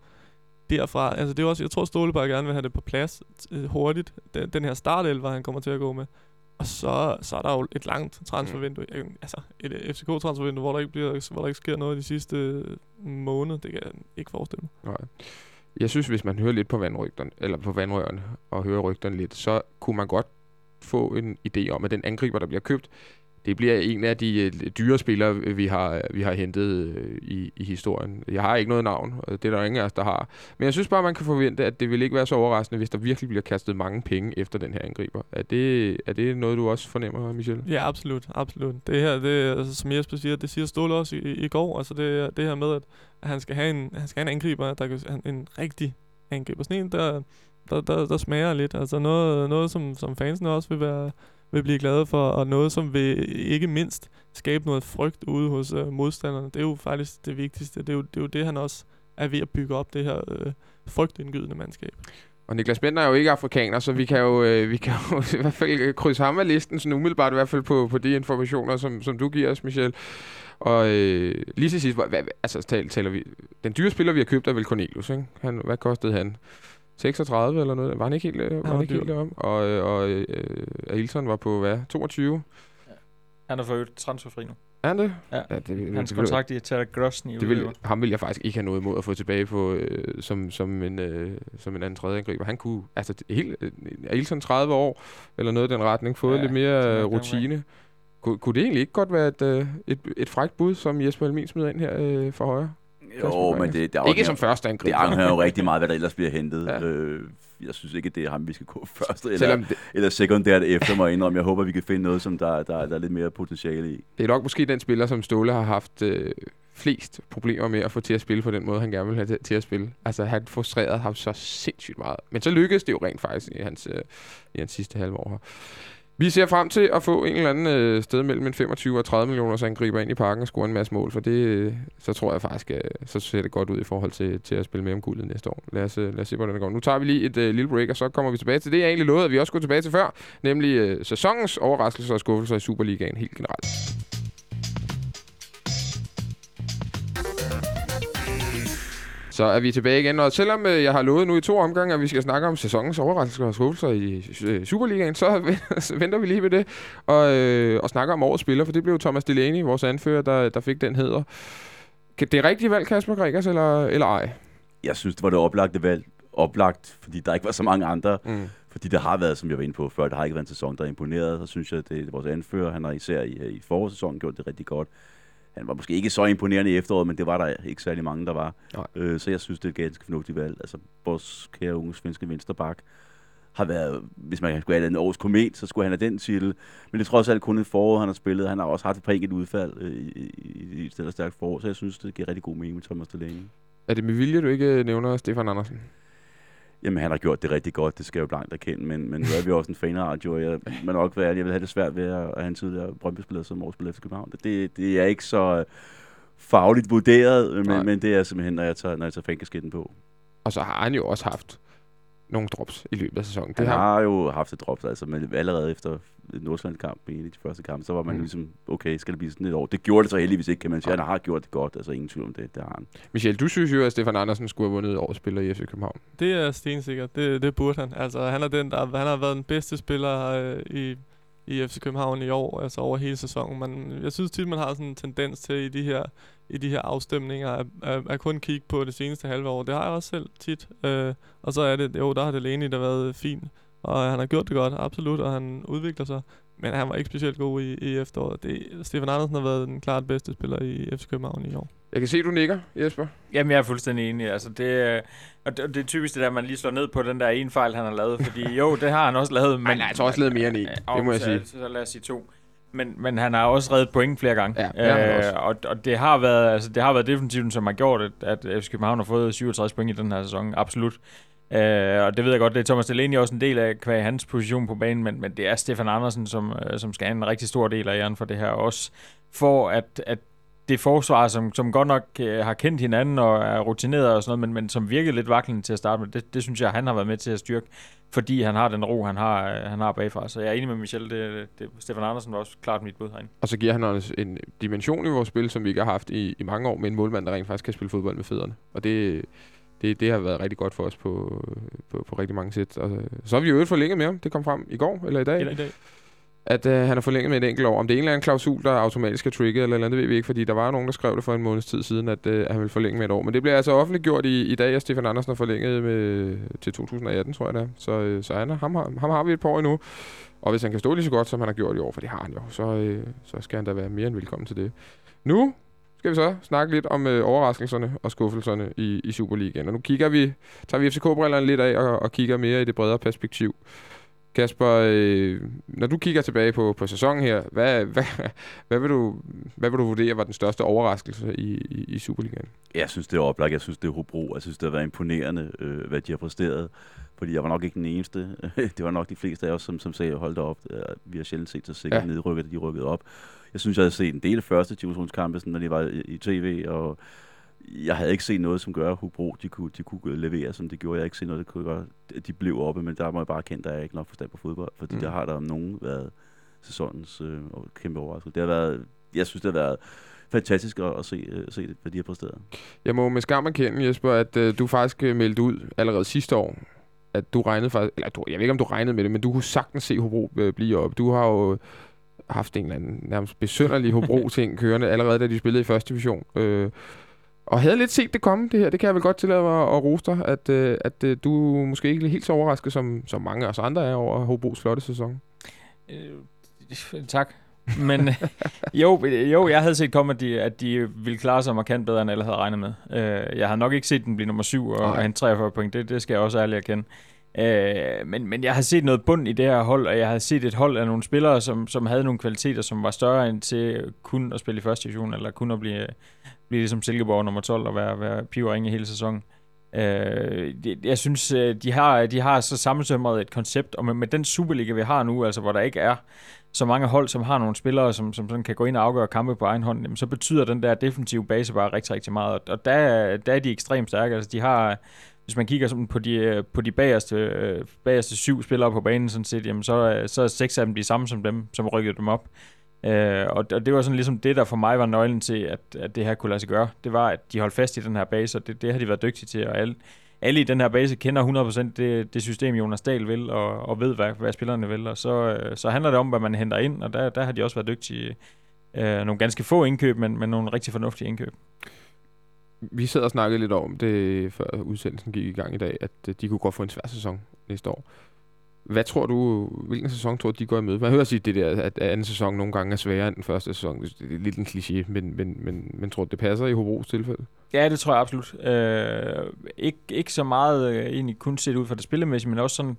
derfra, altså det er også, jeg tror Ståle bare gerne vil have det på plads øh, hurtigt, den, den her startelver, han kommer til at gå med. Og så, så er der jo et langt transfervindue, mm. altså et øh, FCK-transfervindue, hvor der ikke bliver, hvor der ikke sker noget de sidste øh, måned. Det kan jeg ikke forestille mig. Nej. Jeg synes, hvis man hører lidt på vandrygterne, eller på vandrørene, og hører rygterne lidt, så kunne man godt få en idé om, at den angriber, der bliver købt, det bliver en af de øh, dyre spillere, øh, vi har, øh, vi har hentet i, i historien. Jeg har ikke noget navn, og det er der ingen af os, der har. Men jeg synes bare, man kan forvente, at det vil ikke være så overraskende, hvis der virkelig bliver kastet mange penge efter den her angriber. Er det, er det noget, du også fornemmer, Michel? Ja, absolut, absolut. Det her, det, altså, som Jesper siger, det siger Ståle også i, i går. Altså det, det her med, at han skal have en, han skal have en angriber, der kan, en, en rigtig angriber. Sådan en, der, der, der, der smager lidt. Altså noget, noget som, som fansene også vil være vil blive glade for, og noget, som vil ikke mindst skabe noget frygt ude hos øh, modstanderne. Det er jo faktisk det vigtigste. Det er jo det, er jo det han også er ved at bygge op, det her øh, frygtindgydende mandskab. Og Niklas Bender er jo ikke afrikaner, så vi kan jo, øh, vi kan jo i hvert fald krydse ham af listen, sådan umiddelbart i hvert fald på, på de informationer, som, som du giver os, Michel. Og øh, lige til sidst, hvad, hvad, altså tal, taler vi, den dyre spiller, vi har købt, er vel Cornelius, ikke? Han, hvad kostede han? 36 eller noget? Var han ikke helt, øh, var var han ikke dyr. helt derom? Og, øh, og øh, Ailton var på, hvad, 22? Han er for øvrigt transferfri nu. Er han det? Ja. ja det, Hans det, kontrakt i Tata Grosny det vil, ham vil jeg faktisk ikke have noget imod at få tilbage på, øh, som, som, en, øh, som en anden tredje angriber. Han kunne, altså helt, øh, Ailton 30 år, eller noget i den retning, fået Ja, ja, lidt mere er øh, rutine. Kunne, kunne det egentlig ikke godt være et, øh, et, et frækt bud, som Jesper Elmin smider ind her øh, for højre? Jo, men det, det, Ikke som første det angriber. afhænger jo rigtig meget, hvad der ellers bliver hentet. Ja. Ja. Øh, jeg synes ikke, det er ham, vi skal gå først, eller, Selvom det, eller sekundært efter mig indrømme. Jeg håber, vi kan finde noget, som der, der, der er lidt mere potentiale i. det er nok måske den spiller, som Ståle har haft øh, flest problemer med at få til at spille på den måde, han gerne vil have til, til at spille. Altså, han frustrerede ham så sindssygt meget. Men så lykkedes det jo rent faktisk i hans, øh, i hans sidste halve år her. Vi ser frem til at få en eller anden øh, sted mellem en 25 og 30 millioner, så han angriber ind i parken og score en masse mål, for det, øh, så tror jeg faktisk, øh, så ser det godt ud i forhold til, til at spille med om guldet næste år. Lad os, øh, lad os se, hvordan det går. Nu tager vi lige et øh, lille break, og så kommer vi tilbage til det, jeg egentlig lovede, at vi også skulle tilbage til før, nemlig øh, sæsonens overraskelser og skuffelser i Superligaen helt generelt. Så er vi tilbage igen, og selvom øh, jeg har lovet nu i to omgange, at vi skal snakke om sæsonens overraskelser og skuffelser i øh, Superligaen, så, så venter vi lige med det og, øh, og snakker om årets spiller, for det blev Thomas Delaney, vores anfører, der, der fik den hedder. Kan- Det er rigtigt valg, Kasper Gregers, eller, eller ej? Jeg synes, det var det oplagte valg. Oplagt, fordi der ikke var så mange andre. Mm. Fordi der har været, som jeg var inde på før, der har ikke været en sæson, der er imponeret. Så synes jeg, at det er vores anfører. Han har især i, i forårssæsonen gjort det rigtig godt. Han var måske ikke så imponerende i efteråret, men det var der ikke særlig mange, der var. Nej. Øh, så jeg synes, det er et ganske fornuftigt valg. Altså, vores kære unge svenske vensterbak har været, hvis man skulle have en års komet, så skulle han have den titel. Men det er trods alt kun et forår, han har spillet. Han har også haft et par enkelt udfald øh, i, i, i et stille og stærkt forår, så jeg synes, det giver rigtig god mening med Thomas Delaney. Er det med vilje, du ikke øh, nævner Stefan Andersen? Jamen, han har gjort det rigtig godt, det skal jeg jo blankt erkende, men, men nu er vi også en fanradio, og jeg må nok være ærlig, jeg vil have det svært ved at, at have en tidligere Brøndby-spiller som årsspiller efter København. Det, det er ikke så øh, fagligt vurderet, Nej. men, men det er simpelthen, når jeg tager, når jeg tager fankasketten på. Og så har han jo også haft nogle drops i løbet af sæsonen. Han Det har, har jo haft et drop, altså, men allerede efter Nordsjælland-kamp i en af de første kampe, så var man Mm. ligesom, okay, skal det blive sådan et år? Det gjorde det så heldigvis ikke, kan man sige. Han har gjort det godt, altså ingen tvivl om det, det har han. Michel, du synes jo, at Stefan Andersen skulle have vundet årets spiller i FC København. Det er stensikkert. Det, det burde han. Altså, han er den, der han har været den bedste spiller øh, i, i FC København i år, altså over hele sæsonen. Man, jeg synes tit, man har sådan en tendens til i de her, i de her afstemninger, at, at, at kun kigge på det seneste halve år. Det har jeg også selv tit. Øh, og så er det, jo, der har det Delaney, der været fin. Og han har gjort det godt, absolut, og han udvikler sig. Men han var ikke specielt god i, i efteråret. Det, Stefan Andersen har været den klart bedste spiller i FC København i år. Jeg kan se, du nikker, Jesper. Jamen, jeg er fuldstændig enig. Altså, det, øh, og det, og det er typisk det der, man lige slår ned på den der ene fejl, han har lavet. Fordi jo, det har han også lavet. Men, han har altså også lavet mere end en. Øh, Det må jeg så, sige. Så, så lad os sige to. Men, men han har også reddet point flere gange. Ja, det har han også. og, og det har været, altså, det har været definitivt, som har gjort, at, at FC København har fået 67 point i den her sæson. Absolut. Øh, og det ved jeg godt, det er Thomas Delaney også en del af, kvæg hans position på banen, men, men det er Stefan Andersen, som, øh, som skal have en rigtig stor del af æren for det her. Også for, at, at det forsvar, som, som godt nok øh, har kendt hinanden og er rutineret og sådan noget, men, men som virkede lidt vaklende til at starte med, det, det synes jeg, han har været med til at styrke, fordi han har den ro, han har, øh, han har bagfra. Så jeg er enig med Michel, det, det, Stefan Andersen var også klart mit bud herinde. Og så giver han også en dimension i vores spil, som vi ikke har haft i, i mange år, med en målmand, der rent faktisk kan spille fodbold med fødderne. Og det, det, det har været rigtig godt for os på, på, på rigtig mange sæt. Og så har vi jo øvrigt forlænget med ham. Det kom frem i går eller i dag. I dag. At øh, han har forlænget med et enkelt år. Om det er en eller anden klausul, der automatisk er trigget eller andet, det ved vi ikke, fordi der var nogen, der skrev det for en måneds tid siden, at, øh, at han ville forlænge med et år. Men det bliver altså offentliggjort i, i dag, at Stefan Andersen har forlænget med, til 2018, tror jeg det er. Så, øh, så han, ham, har, ham har vi et par år endnu. Og hvis han kan stå lige så godt, som han har gjort i år, for det har han jo, så, øh, så skal han da være mere end velkommen til det. Nu skal vi så snakke lidt om øh, overraskelserne og skuffelserne i, i Superligaen. Og nu kigger vi, tager vi FCK-brillerne lidt af og, og kigger mere i det bredere perspektiv. Kasper, øh, når du kigger tilbage på, på sæsonen her, hvad, hvad, hvad, vil du, hvad vil du vurdere var den største overraskelse i, i, i Superligaen? Jeg synes, det er oplagt. Jeg synes, det er Hobro. Jeg synes, det har været imponerende, øh, hvad de har præsteret. Fordi jeg var nok ikke den eneste. det var nok de fleste af os, som, som sagde, hold da op. Vi har sjældent set så sikkert ja. nedrykket, de rykkede op. Jeg synes, jeg havde set en del af første divisionskampe, når de var i, i tv, og jeg havde ikke set noget, som gør, at Hubro de kunne, de kunne levere, som det gjorde. Jeg havde ikke set noget, der kunne gøre, at de blev oppe, men der må jeg bare kende, at jeg ikke nok forstand på fodbold, fordi mm. der har der om nogen været sæsonens øh, kæmpe overraskelse. Det har været, jeg synes, det har været fantastisk at, at se, uh, se det, hvad de har præsteret. Jeg må med skam erkende, Jesper, at uh, du faktisk uh, meldte ud allerede sidste år, at du regnede faktisk, eller du, jeg ved ikke, om du regnede med det, men du kunne sagtens se Hobro uh, blive op. Du har jo haft en eller anden nærmest besønderlig Hobro-ting kørende, allerede da de spillede i første division. Øh, og havde lidt set det komme, det her. Det kan jeg vel godt tillade mig at rose dig, at, øh, at øh, du måske ikke er helt så overrasket, som, som mange af os andre er over Hobros flotte sæson. Øh, tak. Men jo, jo, jeg havde set komme, at de, at de ville klare sig markant bedre, end alle havde regnet med. Øh, jeg havde nok ikke set den blive nummer 7 og en 43 point. Det, det skal jeg også ærligt erkende. Øh, Øh, men, men jeg har set noget bund i det her hold, og jeg har set et hold af nogle spillere, som, som havde nogle kvaliteter, som var større end til kun at spille i første division, eller kun at blive, blive ligesom Silkeborg nummer 12 og være, være pivring hele sæsonen. Øh, jeg synes, øh, de har, de har så sammensømret et koncept, og med, med den Superliga, vi har nu, altså hvor der ikke er så mange hold, som har nogle spillere, som, som sådan kan gå ind og afgøre kampe på egen hånd, jamen, så betyder den der defensive base bare rigtig, rigtig meget. Og der, der er de ekstremt stærke. Altså, de har hvis man kigger sådan på de, øh, på de bagerste, øh, bagerste syv spillere på banen, sådan set, jamen så, øh, så er seks af dem de samme som dem, som rykkede dem op. Øh, og, og det var sådan ligesom det, der for mig var nøglen til, at, at det her kunne lade sig gøre. Det var, at de holdt fast i den her base, og det, det har de været dygtige til, og alle, alle i den her base kender 100% det, det system, Jonas Dahl vil, og, og ved, hvad, hvad spillerne vil. Og så, øh, så handler det om, hvad man henter ind, og der, der har de også været dygtige. Øh, nogle ganske få indkøb, men, men nogle rigtig fornuftige indkøb vi sad og snakkede lidt om det, før udsendelsen gik i gang i dag, at øh, de kunne godt få en svær sæson næste år. Hvad tror du, hvilken sæson tror du, de går i møde? Man hører sige det der, at anden sæson nogle gange er sværere end den første sæson. Det er lidt en kliché, men, men, men, men tror du, det passer i Hobros tilfælde? Ja, det tror jeg absolut. Øh, ikke, ikke så meget øh, egentlig kun set ud fra det spillemæssige, men også sådan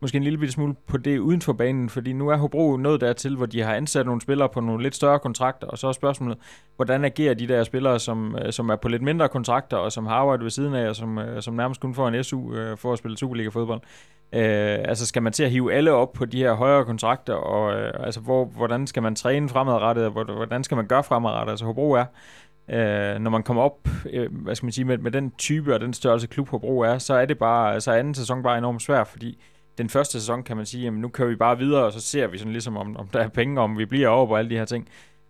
måske en lille bitte smule på det uden for banen, fordi nu er Hobro nået dertil, hvor de har ansat nogle spillere på nogle lidt større kontrakter, og så er spørgsmålet, hvordan agerer de der spillere, som, øh, som er på lidt mindre kontrakter, og som har arbejdet ved siden af, og som, øh, som nærmest kun får en SU øh, for at spille Superliga-fodbold. Øh, altså skal man til at hive alle op på de her højere kontrakter, og øh, altså hvor, hvordan skal man træne fremadrettet, og hvordan skal man gøre fremadrettet? Altså Hobro er, øh, når man kommer op, øh, hvad skal man sige, med, med den type og den størrelse klub Hobro er, så er det bare, så er anden sæson bare enormt svær, fordi den første sæson kan man sige, jamen nu kører vi bare videre, og så ser vi sådan ligesom, om, om der er penge, om vi bliver over på alle de her ting.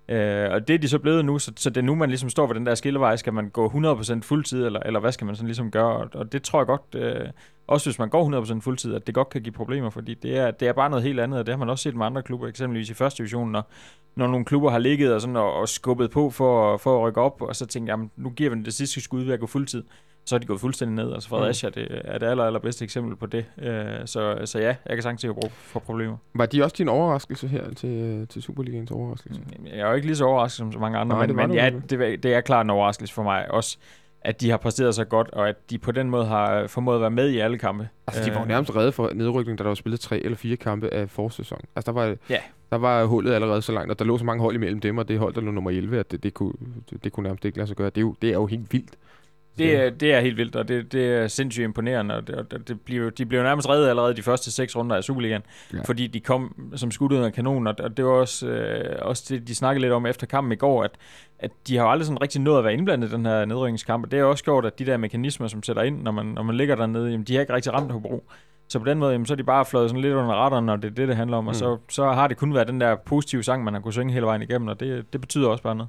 Øh, og det er de så blevet nu, så, så det er nu, man ligesom står ved den der skillevej. Skal man gå 100% fuldtid, eller, eller hvad skal man sådan ligesom gøre? Og, og det tror jeg godt, øh, også hvis man går 100% fuldtid, at det godt kan give problemer, fordi det er, det er bare noget helt andet, og det har man også set med andre klubber, eksempelvis i første division, når, når nogle klubber har ligget og, sådan, og, og skubbet på for, for at rykke op, og så tænker jeg, nu giver vi det sidste skud ved at gå fuldtid så er de gået fuldstændig ned. Altså Fredericia mm. det er det aller, allerbedste eksempel på det. Uh, så, så ja, jeg kan sagtens se at for problemer. Var de også din overraskelse her til, til Superligaens overraskelse? Mm, jeg er jo ikke lige så overrasket som så mange andre, Nej, men, men ja, det, det er klart en overraskelse for mig også at de har præsteret så godt, og at de på den måde har formået at være med i alle kampe. Altså, de var jo øh. nærmest redde for nedrykning, da der var spillet tre eller fire kampe af forsæson. Altså, der var, ja. der var hullet allerede så langt, og der lå så mange hold imellem dem, og det hold, der lå nummer 11, at det, det, kunne, det, det kunne nærmest ikke lade sig gøre. Det er jo, det er jo helt vildt. Det er, det er helt vildt, og det, det er sindssygt imponerende, og det, og det bliver, de blev nærmest reddet allerede de første seks runder af Superligaen, Ja. fordi de kom som skudt ud af kanonen, og, og det var også, øh, også det, de snakkede lidt om efter kampen i går, at, at de har jo aldrig sådan rigtig nået at være indblandet i den her nedrykningskamp, og det har også gjort, at de der mekanismer, som sætter ind, når man, når man ligger dernede, jamen, de har ikke rigtig ramt Hobro. Så på den måde, jamen, så er de bare fløjet sådan lidt under radaren, når det er det, det handler om, og Mm. så, så har det kun været den der positive sang, man har kunnet synge hele vejen igennem, og det, det betyder også bare noget.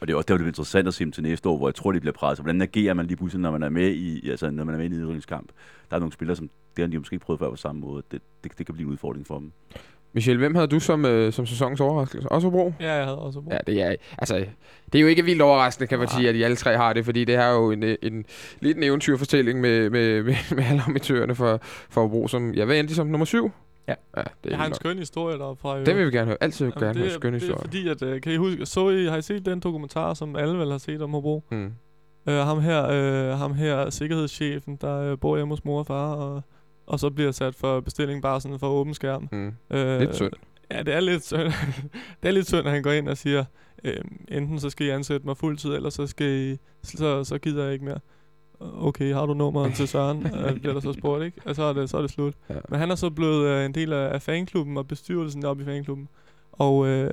Og det er også det, der bliver interessant at se dem til næste år, hvor jeg tror, de bliver presset. Hvordan agerer man lige pludselig, når man er med i, altså, når man er med i en nedrykningskamp? Der er nogle spillere, som det har de måske ikke prøvet før på samme måde. Det, det, det kan blive en udfordring for dem. Michel, hvem havde du som, øh, som sæsonens overraskelse? Også Hobro? Ja, jeg havde også brug. Ja, det er, altså, det er jo ikke vildt overraskende, kan man Nej. sige, at de alle tre har det, fordi det er jo en, en lidt en eventyrfortælling med, med, med, med alle amatørerne for, for Hobro, som, jeg ved endte de som nummer syv? Ja. ja det Jeg har en nok. skøn historie derfra. i Den vil vi gerne høre. Altid Jamen, gerne høre det, skønne det er historier. fordi, at, øh, kan I huske, så I, har I set den dokumentar, som alle vel har set om Hobro? Mm. Øh, ham her, øh, ham her sikkerhedschefen, der øh, bor hjemme hos mor og far, og, og så bliver sat for bestilling bare sådan for åben skærm. Mm. Øh, Lidt synd. Ja, det er lidt synd. det er lidt synd, at han går ind og siger, øh, enten så skal I ansætte mig fuldtid, eller så, skal I, så, så gider jeg ikke mere. Okay, har du nummeret til Søren? øh, bliver der så spurgt, ikke? Og så er det, så er det slut. Ja. Men han er så blevet øh, en del af, af fanklubben og bestyrelsen op i fanklubben. Og, øh,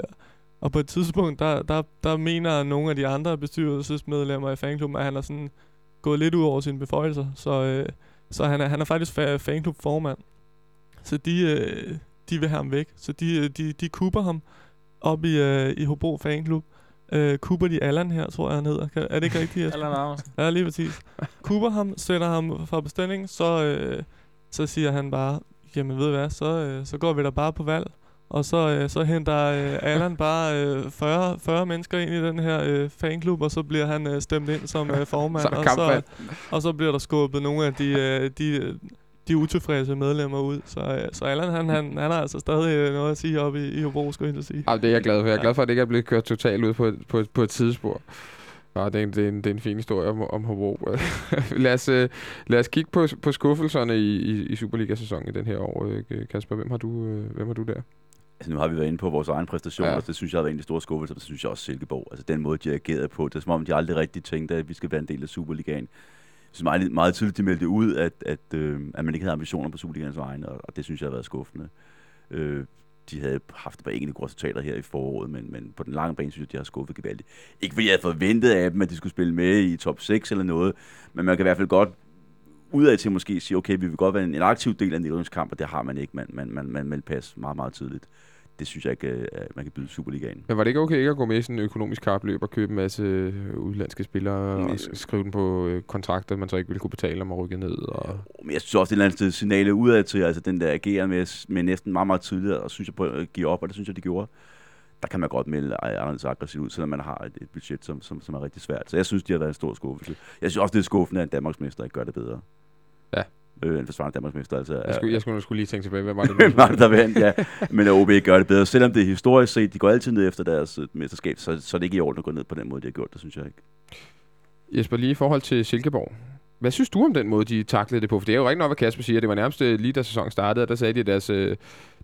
og på et tidspunkt, der, der, der mener nogle af de andre bestyrelsesmedlemmer i fanklubben, at han er sådan gået lidt ud over sine beføjelser. Så, øh, så han, er, han er faktisk fa- fanklubformand. Så de, øh, de vil have ham væk. Så de, øh, de, de kuber ham op i, øh, i Hobro Fanklub. Øh, kuber de Allan her, tror jeg han hedder. Kan, er det ikke rigtigt? Allan Andersen. Ja, lige præcis. Kuber ham, sætter ham fra bestilling, så, øh, så siger han bare, jamen ved du hvad, så, øh, så går vi da bare på valg. Og så, øh, så henter øh, Allan bare øh, 40, 40 mennesker ind i den her øh, fanklub, og så bliver han øh, stemt ind som øh, formand. Der og, så, og så bliver der skubbet nogle af de, øh, de, de utilfredse medlemmer ud. Så, øh, så Allan, han, han, han har altså stadig øh, noget at sige op i, i Hobro, skulle jeg sige. Ah, det er jeg glad for. Jeg er glad for, at det ikke er blevet kørt totalt ud på, et- på, et- på et tidsspor. Ja, det, er en, det, er en, det er en fin historie om, om Hobro. lad, os, øh, lad os kigge på, på skuffelserne i, i, i Superliga-sæsonen i den her år. Kasper, hvem har du, hvem har du der? Altså, nu har vi været inde på vores egen præstationer, Ja. ja. det synes jeg har været en af de store skuffelser, og det synes jeg også Silkeborg. Altså den måde, de har ageret på, det er som om, de aldrig rigtig tænkte, at vi skal være en del af Superligaen. Synes meget, meget tydeligt, de meldte ud, at, at, øh, at man ikke havde ambitioner på Superligaens vegne, og, og det synes jeg har været skuffende. Øh, de havde haft et par enkelte gode resultater her i foråret, men, men på den lange bane synes jeg, de har skuffet gevaldigt. Ikke fordi jeg havde forventet af dem, at de skulle spille med i top 6 eller noget, men man kan i hvert fald godt udad til måske sige, okay, vi vil godt være en, en aktiv del af en nedrykningskamp, og det har man ikke. Man, man, man, man melder pas meget, meget tidligt. Det synes jeg ikke, øh, at man kan byde Superligaen. Men var det ikke okay ikke at gå med i sådan en økonomisk kapløb og købe en masse øh, udlandske spillere og Nej. s- skrive dem på øh, kontrakter, man så ikke ville kunne betale om at rykke ned? Og... Men jeg synes også, det er et eller andet sted signalet udad til, altså den der agerer med, med næsten meget, meget tydeligt, og synes jeg på at give op, og det synes jeg, de gjorde. Der kan man godt melde anderledes aggressivt ud, selvom man har et, et budget, som, som, som er rigtig svært. Så jeg synes, de har været en stor skuffelse. Jeg synes også, det er skuffende, at en Danmarksmester ikke gør det bedre. Ja. Øh, en forsvarende Danmarksmester, altså. Jeg skulle, jeg skulle, skulle lige tænke tilbage, hvem var det nu? var det, der vandt, ja. Men OB gør det bedre. Selvom det er historisk set, de går altid ned efter deres øh, mesterskab, så, så er det ikke i orden at gå ned på den måde, de har gjort det, synes jeg ikke. Jesper, lige i forhold til Silkeborg. Hvad synes du om den måde, de taklede det på? For det er jo rigtig nok, hvad Kasper siger. Det var nærmest øh, lige da sæsonen startede, og der sagde de, at deres,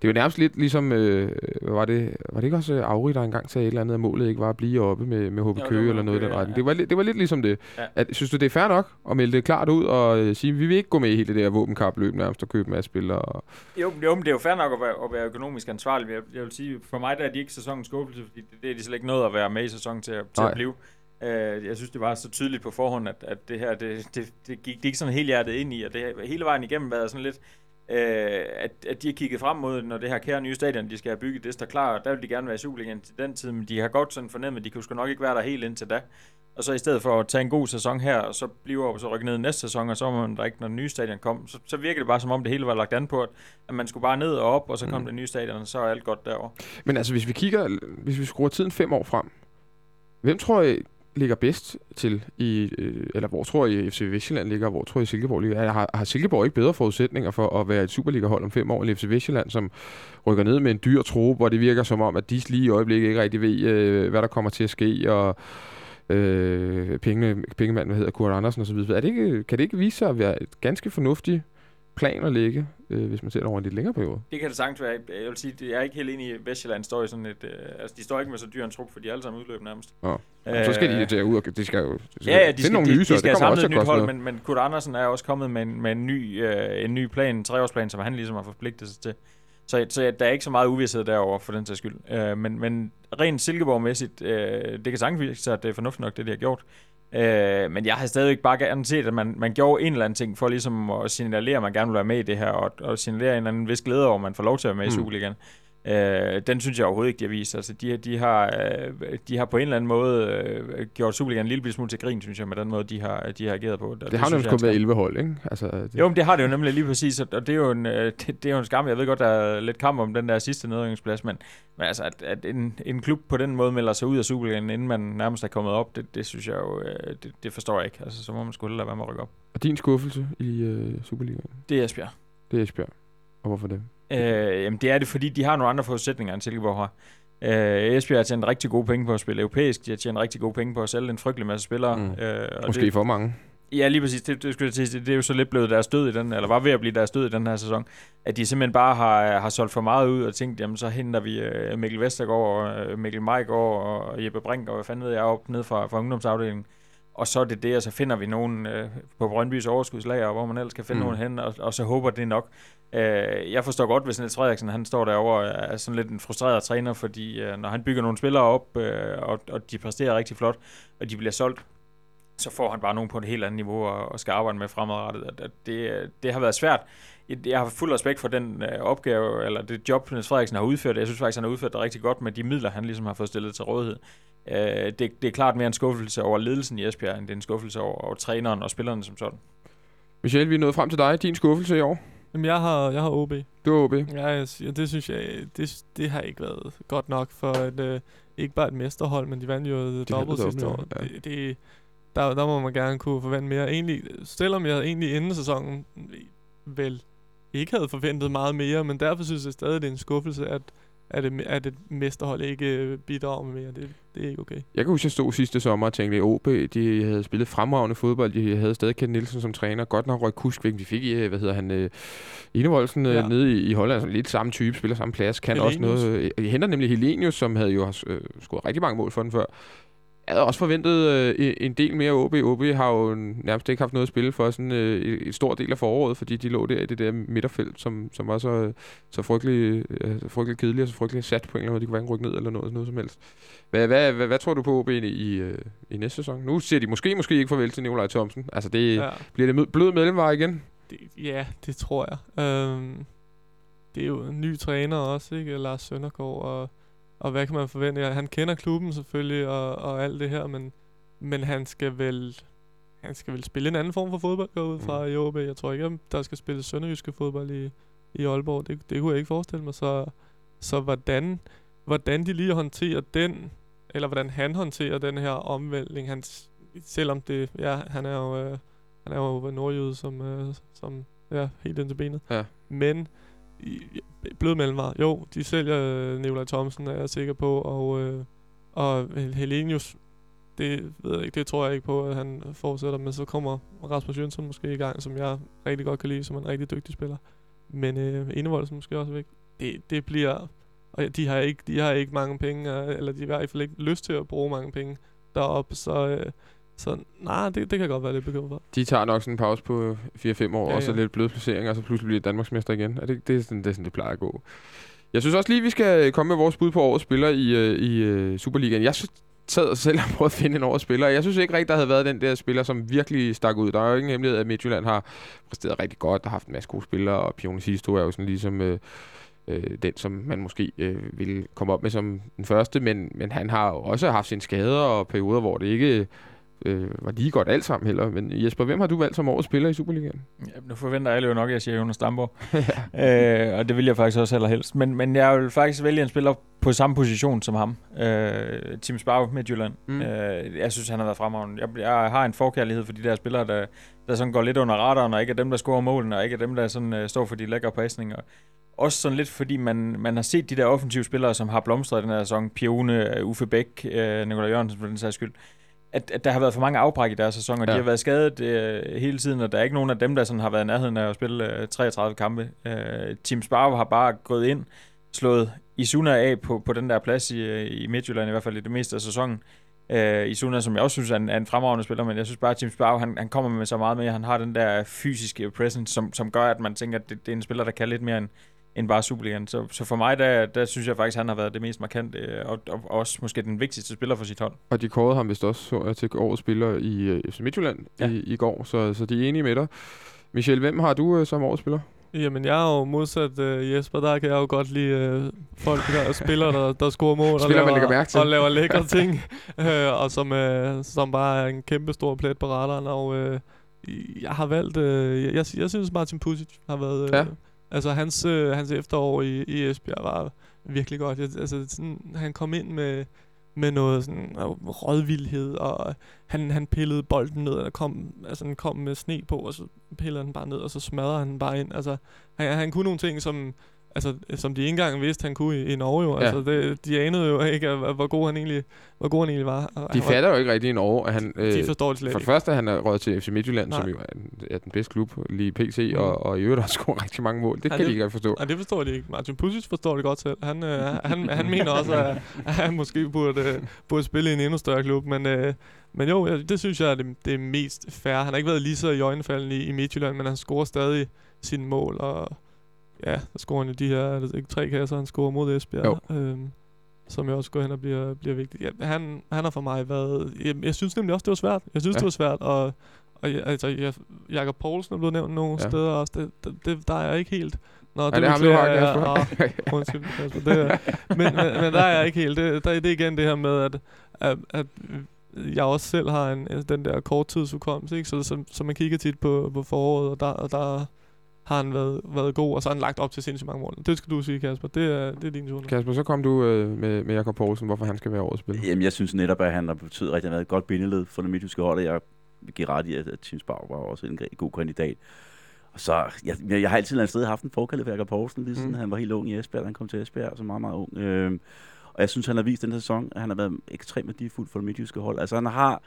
øh, det var nærmest lidt ligesom, øh, var det, var det ikke også øh, Auri, der engang sagde et eller andet, at målet ikke var at blive oppe med, med HB Jo, Køge eller noget i den retning. ja. Det var, det var lidt ligesom det. Ja. At, synes du, det er fair nok at melde det klart ud og øh, sige, vi vil ikke gå med i hele det der våbenkapløb nærmest og købe en masse spillere? Og... Jo, jo, men det er jo fair nok at være, at være økonomisk ansvarlig. Jeg, jeg vil sige, for mig der er de ikke sæsonens skuffelse, fordi det, det er de slet ikke nået at være med i sæsonen til, at- til Nej. at blive. Uh, jeg synes, det var så tydeligt på forhånd, at, at det her, det, det, det gik de ikke sådan helt hjertet ind i, og det hele vejen igennem været sådan lidt, uh, at, at de har kigget frem mod, når det her kære nye stadion, de skal have bygget, det står klar, og der vil de gerne være i Superligaen til den tid, men de har godt sådan fornemmet, at de kunne sgu nok ikke være der helt indtil da. Og så i stedet for at tage en god sæson her, og så blive op og så rykke ned næste sæson, og så var man der ikke, når den nye stadion kom, så, så virker det bare som om det hele var lagt an på, at, at man skulle bare ned og op, og så kom Mm. det nye stadion, og så er alt godt derovre. Men altså, hvis vi kigger, hvis vi skruer tiden fem år frem, hvem tror I ligger bedst til i, øh, eller hvor tror I FC Vestjylland ligger, og hvor tror I Silkeborg ligger? Har, har Silkeborg ikke bedre forudsætninger for at være et Superliga-hold om fem år, end FC Vestjylland, som rykker ned med en dyr tro, hvor det virker som om, at de lige i øjeblikket ikke rigtig ved, øh, hvad der kommer til at ske, og øh, penge, pengemanden, hvad hedder Kurt Andersen osv. Er det ikke, kan det ikke vise sig at være et ganske fornuftigt plan at ligge, øh, hvis man ser det over en lidt længere periode. Det kan det sagtens være. Jeg vil sige, jeg er ikke helt enig i, at Vestjylland står i sådan et... Øh, altså, de står ikke med så dyr en trup, for de er alle sammen udløb nærmest. Nå. Øh, så skal de til ud, og de skal jo de skal ja, ja, de skal, nogle de, nye, de, så skal det kommer samle også et nyt hold, men, men Kurt Andersen er også kommet med en, med en, ny, øh, en ny plan, en treårsplan, som han ligesom har forpligtet sig til. Så, så der er ikke så meget uvidshed derover for den sags skyld. Øh, men, men rent Silkeborg-mæssigt, øh, det kan sagtens vise sig, at det er fornuftigt nok, det de har gjort. Øh, men jeg har stadigvæk bare gerne set, at man, man gjorde en eller anden ting for ligesom at signalere, at man gerne vil være med i det her, og, og signalere en eller anden vis glæde over, at man får lov til at være med mm. i Superligaen. Øh, den synes jeg overhovedet ikke, de har vist. Altså, de, de, har, øh, de har på en eller anden måde øh, gjort Superligaen en lille smule til grin, synes jeg, med den måde, de har, de har ageret på. Det, det har nemlig kun været 11 hold, ikke? Altså, det, jo, men det har det jo nemlig lige præcis, og det er jo en, øh, det, det er jo en skam. Jeg ved godt, der er lidt kamp om den der sidste nedrykningsplads, men, men altså, at, at en, en klub på den måde melder sig ud af Superligaen, inden man nærmest er kommet op, det, det synes jeg jo, det, det forstår jeg ikke. Altså, så må man sgu hellere være med at rykke op. Og din skuffelse i øh, Superligaen, Det er Esbjerg. det er Esbjerg. Og hvorfor det? Øh, jamen, det er det, fordi de har nogle andre forudsætninger, end Silkeborg har. Øh, Esbjerg har tjent rigtig gode penge på at spille europæisk. De har tjent rigtig gode penge på at sælge en frygtelig masse spillere. Mm. Øh, og Måske det, for mange. Ja, lige præcis. Det, det, at sige. det er jo så lidt blevet deres død i den, eller var ved at blive deres død i den her sæson, at de simpelthen bare har, har solgt for meget ud og tænkt, jamen så henter vi uh, Mikkel Vestergaard, og uh, Mikkel Majgaard og Jeppe Brink, og hvad fanden ved jeg, op ned fra, fra ungdomsafdelingen. Og så er det det, og så finder vi nogen uh, på Brøndbys overskudslager, hvor man ellers kan finde Mm. nogen hen, og, og så håber det nok. Uh, jeg forstår godt, hvis Niels Frederiksen, han står derovre og er sådan lidt en frustreret træner, fordi uh, når han bygger nogle spillere op, uh, og, og de præsterer rigtig flot, og de bliver solgt, så får han bare nogen på et helt andet niveau og, og skal arbejde med fremadrettet. At, at det, det har været svært. Jeg, har fuld respekt for den øh, opgave, eller det job, Niels Frederiksen har udført. Jeg synes faktisk, han har udført det rigtig godt med de midler, han ligesom har fået stillet til rådighed. Øh, det, det er klart mere en skuffelse over ledelsen i Esbjerg, end det er en skuffelse over, over træneren og spillerne som sådan. Michelle, vi er nået frem til dig. Din skuffelse i år. Jamen, jeg har, jeg har OB. Du er OB. Ja, jeg det synes jeg, det, det har ikke været godt nok for et, øh, ikke bare et mesterhold, men de vandt jo dobbelt sidste år. ja. Det, det, der, der må man gerne kunne forvente mere. Egentlig, selvom jeg egentlig inden sæsonen vel ikke havde forventet meget mere, men derfor synes jeg stadig, det er en skuffelse, at, at, et, at et mesterhold ikke øh, bidrager med mere. Det, det er ikke okay. Jeg kan huske, at jeg stod sidste sommer og tænkte, at OB de havde spillet fremragende fodbold. De havde stadig Ken Nielsen som træner. Godt nok røg Kusk væk. Vi fik, øh, hvad hedder han, Enevoldsen øh, Ja. nede i, i Holland. Sådan lidt samme type, spiller samme plads. Kan også Helenius. noget. Øh, henter nemlig Helenius, som havde jo øh, scoret rigtig mange mål for den før. Jeg havde også forventet øh, en del mere OB. OB har jo nærmest ikke haft noget at spille for sådan øh, et stor del af foråret, fordi de lå der i det der midterfelt, som, som var så, så frygtelig, øh, frygtelig kedeligt og så frygtelig sat på en eller anden måde. De kunne hverken rykke ned eller noget, noget som helst. Hvad, hvad, hvad, hvad tror du på OB i, i, øh, i næste sæson? Nu siger de måske, måske ikke farvel til Nikolaj Thomsen. Altså, det, ja. Bliver det blød mellemvej igen? det, ja, det tror jeg. Øhm, det er jo en ny træner også, ikke? Lars Søndergaard, og, og hvad kan man forvente? Ja, Han kender klubben selvfølgelig, og, og alt det her, men, men han skal vel... Han skal vel spille en anden form for fodbold, går ud fra i OB. Jeg tror ikke, at der skal spille sønderjyske fodbold i, i Aalborg. Det, det kunne jeg ikke forestille mig. Så, så hvordan, hvordan de lige håndterer den, eller hvordan han håndterer den her omvæltning, han, selvom det, ja, han er jo, øh, han er jo nordjyde, som, øh, som ja, helt ind til benet. Ja. Men blød mellemvare. Jo, de sælger øh, Nikolaj Thomsen, er jeg sikker på, og, øh, og Helenius, det ved jeg ikke, det tror jeg ikke på, at han fortsætter, men så kommer Rasmus Jønsson måske i gang, som jeg rigtig godt kan lide, som en rigtig dygtig spiller. Men øh, Enevoldsen måske også væk. Det, det bliver, og de har ikke, de har ikke mange penge, øh, eller de har i hvert fald ikke lyst til at bruge mange penge deroppe, så, øh, så nej, det, det kan jeg godt være lidt bekymret for. De tager nok sådan en pause på 4-5 år, ja, Ja, og så lidt bløde placeringer, og så pludselig bliver Danmarksmester igen. Er det, det, er sådan, det er sådan, det plejer at gå. Jeg synes også lige, vi skal komme med vores bud på årets spiller i, øh, i øh, Superligaen. Jeg synes, sad selv og prøvede at finde en årets spiller. Jeg synes ikke rigtig, der havde været den der spiller, som virkelig stak ud. Der er jo ingen hemmelighed, at Midtjylland har præsteret rigtig godt og haft en masse gode spillere, og Pione Sisto er jo sådan ligesom øh, øh, den, som man måske øh, ville komme op med som den første, men, men han har jo også haft sine skader og perioder, hvor det ikke øh, var lige godt alt sammen heller. Men Jesper, hvem har du valgt som årets spiller i Superligaen? Ja, nu forventer alle jo nok, at jeg siger Jonas Damborg. øh, og det vil jeg faktisk også allerhelst. Men, men jeg vil faktisk vælge en spiller på samme position som ham. Øh, Tim Sparv Midtjylland. Mm. Mm. Øh, jeg synes, han har været fremragende. Jeg, jeg har en forkærlighed for de der spillere, der, der sådan går lidt under radaren, og ikke er dem, der scorer målene, og ikke er dem, der sådan, øh, står for de lækre pasninger. Også sådan lidt, fordi man, man har set de der offensive spillere, som har blomstret den her sæson. Pione, øh, Uffe Bæk, øh, Nikolaj Jørgensen for den sags skyld. At, at der har været for mange afbræk i deres sæson, og ja. De har været skadet øh, hele tiden, og der er ikke nogen af dem, der sådan har været i nærheden af at spille øh, 33 kampe. Øh, Team Sparrow har bare gået ind, slået Isuna af på, på den der plads i, øh, i Midtjylland, i hvert fald i det meste af sæsonen. Øh, Isuna, som jeg også synes er en, er en fremragende spiller, men jeg synes bare, at Team Sparrow, han, han kommer med så meget mere. Han har den der fysiske presence, som, som gør, at man tænker, at det, det er en spiller, der kan lidt mere end, end bare Superligaen. Så, så for mig, der, der synes jeg faktisk, at han har været det mest markante, øh, og, og også måske den vigtigste spiller for sit hold. Og de kårede ham vist også så jeg, til årets spiller i øh, FC Midtjylland Ja. i, i går, så, så de er enige med dig. Michel, hvem har du øh, som årets spiller? Jamen, jeg er jo modsat uh, Jesper, der kan jeg jo godt lide uh, folk, der spiller, der, der scorer mål Spillere, og, man lægger laver, mærke til. og laver lækre ting, uh, og som, uh, som bare er en kæmpe stor plet på radaren. Og uh, jeg har valgt, uh, jeg, jeg, jeg synes Martin Pusic har været, uh, Ja altså hans, øh, hans efterår i, i Esbjerg var virkelig godt. Jeg, altså, sådan, han kom ind med, med noget sådan øh, rådvildhed, og han, han pillede bolden ned, og kom, altså, han kom med sne på, og så pillede han bare ned, og så smadrede han bare ind. Altså, han, han kunne nogle ting, som, altså, som de ikke engang vidste, han kunne i, i Norge. Jo. Ja. Altså, det, de anede jo ikke, at- hvor god han egentlig, hvor god han egentlig var. Og De han var- fatter jo ikke rigtig i Norge, at han... De forstår det slet for det ikke. første, han er røget til FC Midtjylland, Nej. som jo er, er den bedste klub lige PT, Mm. og, og i øvrigt har scoret rigtig mange mål. Det Ja, kan de det- ikke rigtig forstå. Nej, det forstår de ikke. Martin Pusic forstår det godt selv. Han, øh, han, han mener også, at, at han måske burde, øh, burde spille i en endnu større klub. Men, øh, men jo, det synes jeg er det, det er mest fair. Han har ikke været lige så i øjenfaldende i, i Midtjylland, men han scorer stadig sine mål. Og ja, der scorer han jo de her er det ikke tre kasser, han scorer mod Esbjerg. Øhm, som jo også går hen og bliver, bliver vigtigt. Ja, han, han har for mig været... Jeg, jeg synes nemlig også, det var svært. Jeg synes, Ja. det var svært, og, og jeg- altså, jeg, Jakob Poulsen er blevet nævnt nogle Ja. steder også. Det, det, det, der er jeg ikke helt... Nå, Ja, det er ham, du har, jeg. Kasper. Åh, Undskyld, Kasper. Det men, men, men der er jeg ikke helt. Det, der, det er igen det her med, at, at, at jeg også selv har en, den der korttidsudkommelse, ikke? Så, så, så man kigger tit på, på foråret, og der, og der har han været, været god, og så har han lagt op til sindssygt mange mål. Det skal du sige, Kasper. Det er, det er din tur. Kasper, så kom du øh, med, med Jakob Poulsen, hvorfor han skal være årets spiller. Jamen, jeg synes netop, at han har betydet rigtig meget et godt bindeled for det midtjyske hold, og jeg vil give ret i, at at Tim Spar var også en god kandidat. Og så, jeg, jeg, har altid et sted haft en forkærlighed for Jakob Poulsen, lige siden Mm. han var helt ung i Esbjerg, han kom til Esbjerg, så meget, meget ung. Øhm, og jeg synes, han har vist den her sæson, at han har været ekstremt værdifuld for det midtjyske hold. Altså, han har,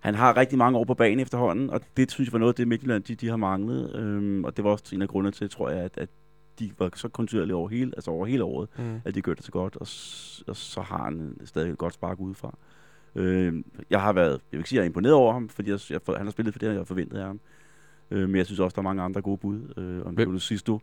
han har rigtig mange år på banen efterhånden, og det synes jeg var noget af det, Midtjylland de, de har manglet. Øhm, og det var også en af grundene til, tror jeg, at, at de var så kontinuerlige over hele, altså over hele året Mm. at de gør det så godt, og, og så har han stadig et godt spark udefra. Øh, jeg har været, jeg vil ikke sige, jeg er imponeret over ham, fordi jeg, jeg, han har spillet for det, jeg forventede af ham. Øh, men jeg synes også, der er mange andre gode bud. Øh, om Hvem? Hvem? Sisto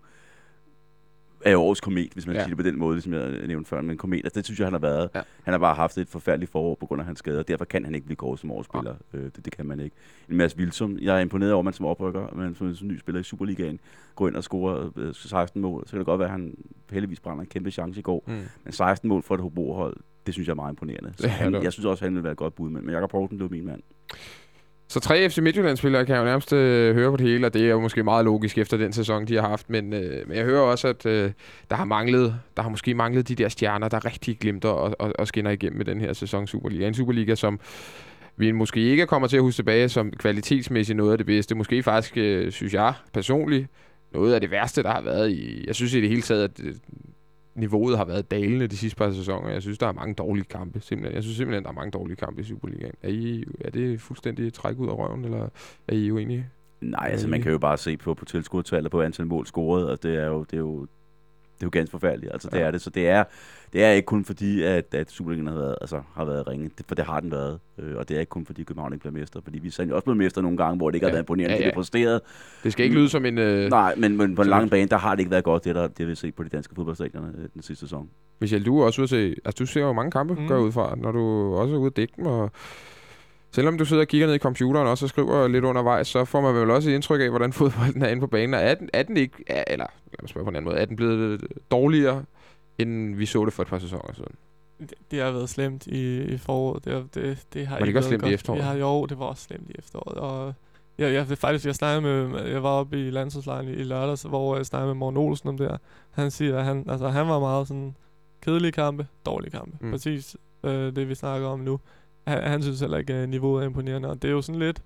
er jo årets komet, hvis man Ja. ja. siger det på den måde, ligesom jeg nævnte før. Men komet, altså, det synes jeg, han har været. Ja. Ja. Han har bare haft et forfærdeligt forår på grund af hans skader. Derfor kan han ikke blive kåret som årets spiller. Øh, det, det, kan man ikke. En Mads Vilsum, jeg er imponeret over, at man som oprykker, men som en ny spiller i Superligaen, går ind og scorer øh, 16 mål. Så kan det godt være, at han heldigvis brænder en kæmpe chance i går. Mm. Men 16 mål for et Hobro-hold, det synes jeg er meget imponerende. Så han, jeg synes også, at han vil være et godt bud, men, men Jakob Poulsen blev min mand. Så tre FC Midtjylland-spillere kan jeg jo nærmest øh, høre på det hele, og det er jo måske meget logisk efter den sæson, de har haft. Men, øh, men jeg hører også, at øh, der har manglet, der har måske manglet de der stjerner, der rigtig glimter og, og, og skinner igennem med den her sæson Superliga. En Superliga, som vi måske ikke kommer til at huske tilbage som kvalitetsmæssigt noget af det bedste. Måske faktisk, øh, synes jeg personligt, noget af det værste, der har været i... Jeg synes i det hele taget, at øh, niveauet har været dalende de sidste par sæsoner. Jeg synes, der er mange dårlige kampe. Simpelthen. Jeg synes simpelthen, der er mange dårlige kampe i Superligaen. Er, I, er det fuldstændig træk ud af røven, eller er I uenige? Nej, altså man kan jo bare se på, på tilskuertallet på antal mål scoret, og det er jo, det er jo, det er jo ganske forfærdeligt. Altså, det Ja. er det. Så det er, det er ikke kun fordi, at, at Superligaen har været, altså, har været ringe, det, for det har den været. Øh, og det er ikke kun fordi København ikke bliver mester, fordi vi er også blevet mester nogle gange, hvor det ikke Ja. har været imponerende, Ja, ja, det er præsteret. Det skal ikke lyde som en... Øh, Nej, men, men på en lang bane, der har det ikke været godt, det der, det vi set på de danske fodboldstadioner øh, den sidste sæson. Michel, du er også ude at se... Altså, du ser jo mange kampe, mm. Går ud fra, når du også er ude at dække dem, og selvom du sidder og kigger ned i computeren også og skriver lidt undervejs, så får man vel også et indtryk af, hvordan fodbolden er inde på banen. Og Er den, er den ikke... Er, eller, lad mig spørge på en anden måde. Er den blevet dårligere, end vi så det for et par sæsoner siden? Det, det har været slemt i, i foråret. Det, har- det, det har Var det ikke også slemt i godt. efteråret? Ja, jo, det var også slemt i efteråret. Og jeg, jeg, faktisk, jeg snakkede med, jeg var oppe i landsholdslejren i, i lørdags, hvor jeg snakkede med Morten Olsen om det her. Han siger, at han, altså, han var meget sådan kedelige kampe, dårlige kampe. Mm. Præcis øh, det, vi snakker om nu. Han, han synes heller ikke, at niveauet er imponerende. Og det er jo sådan lidt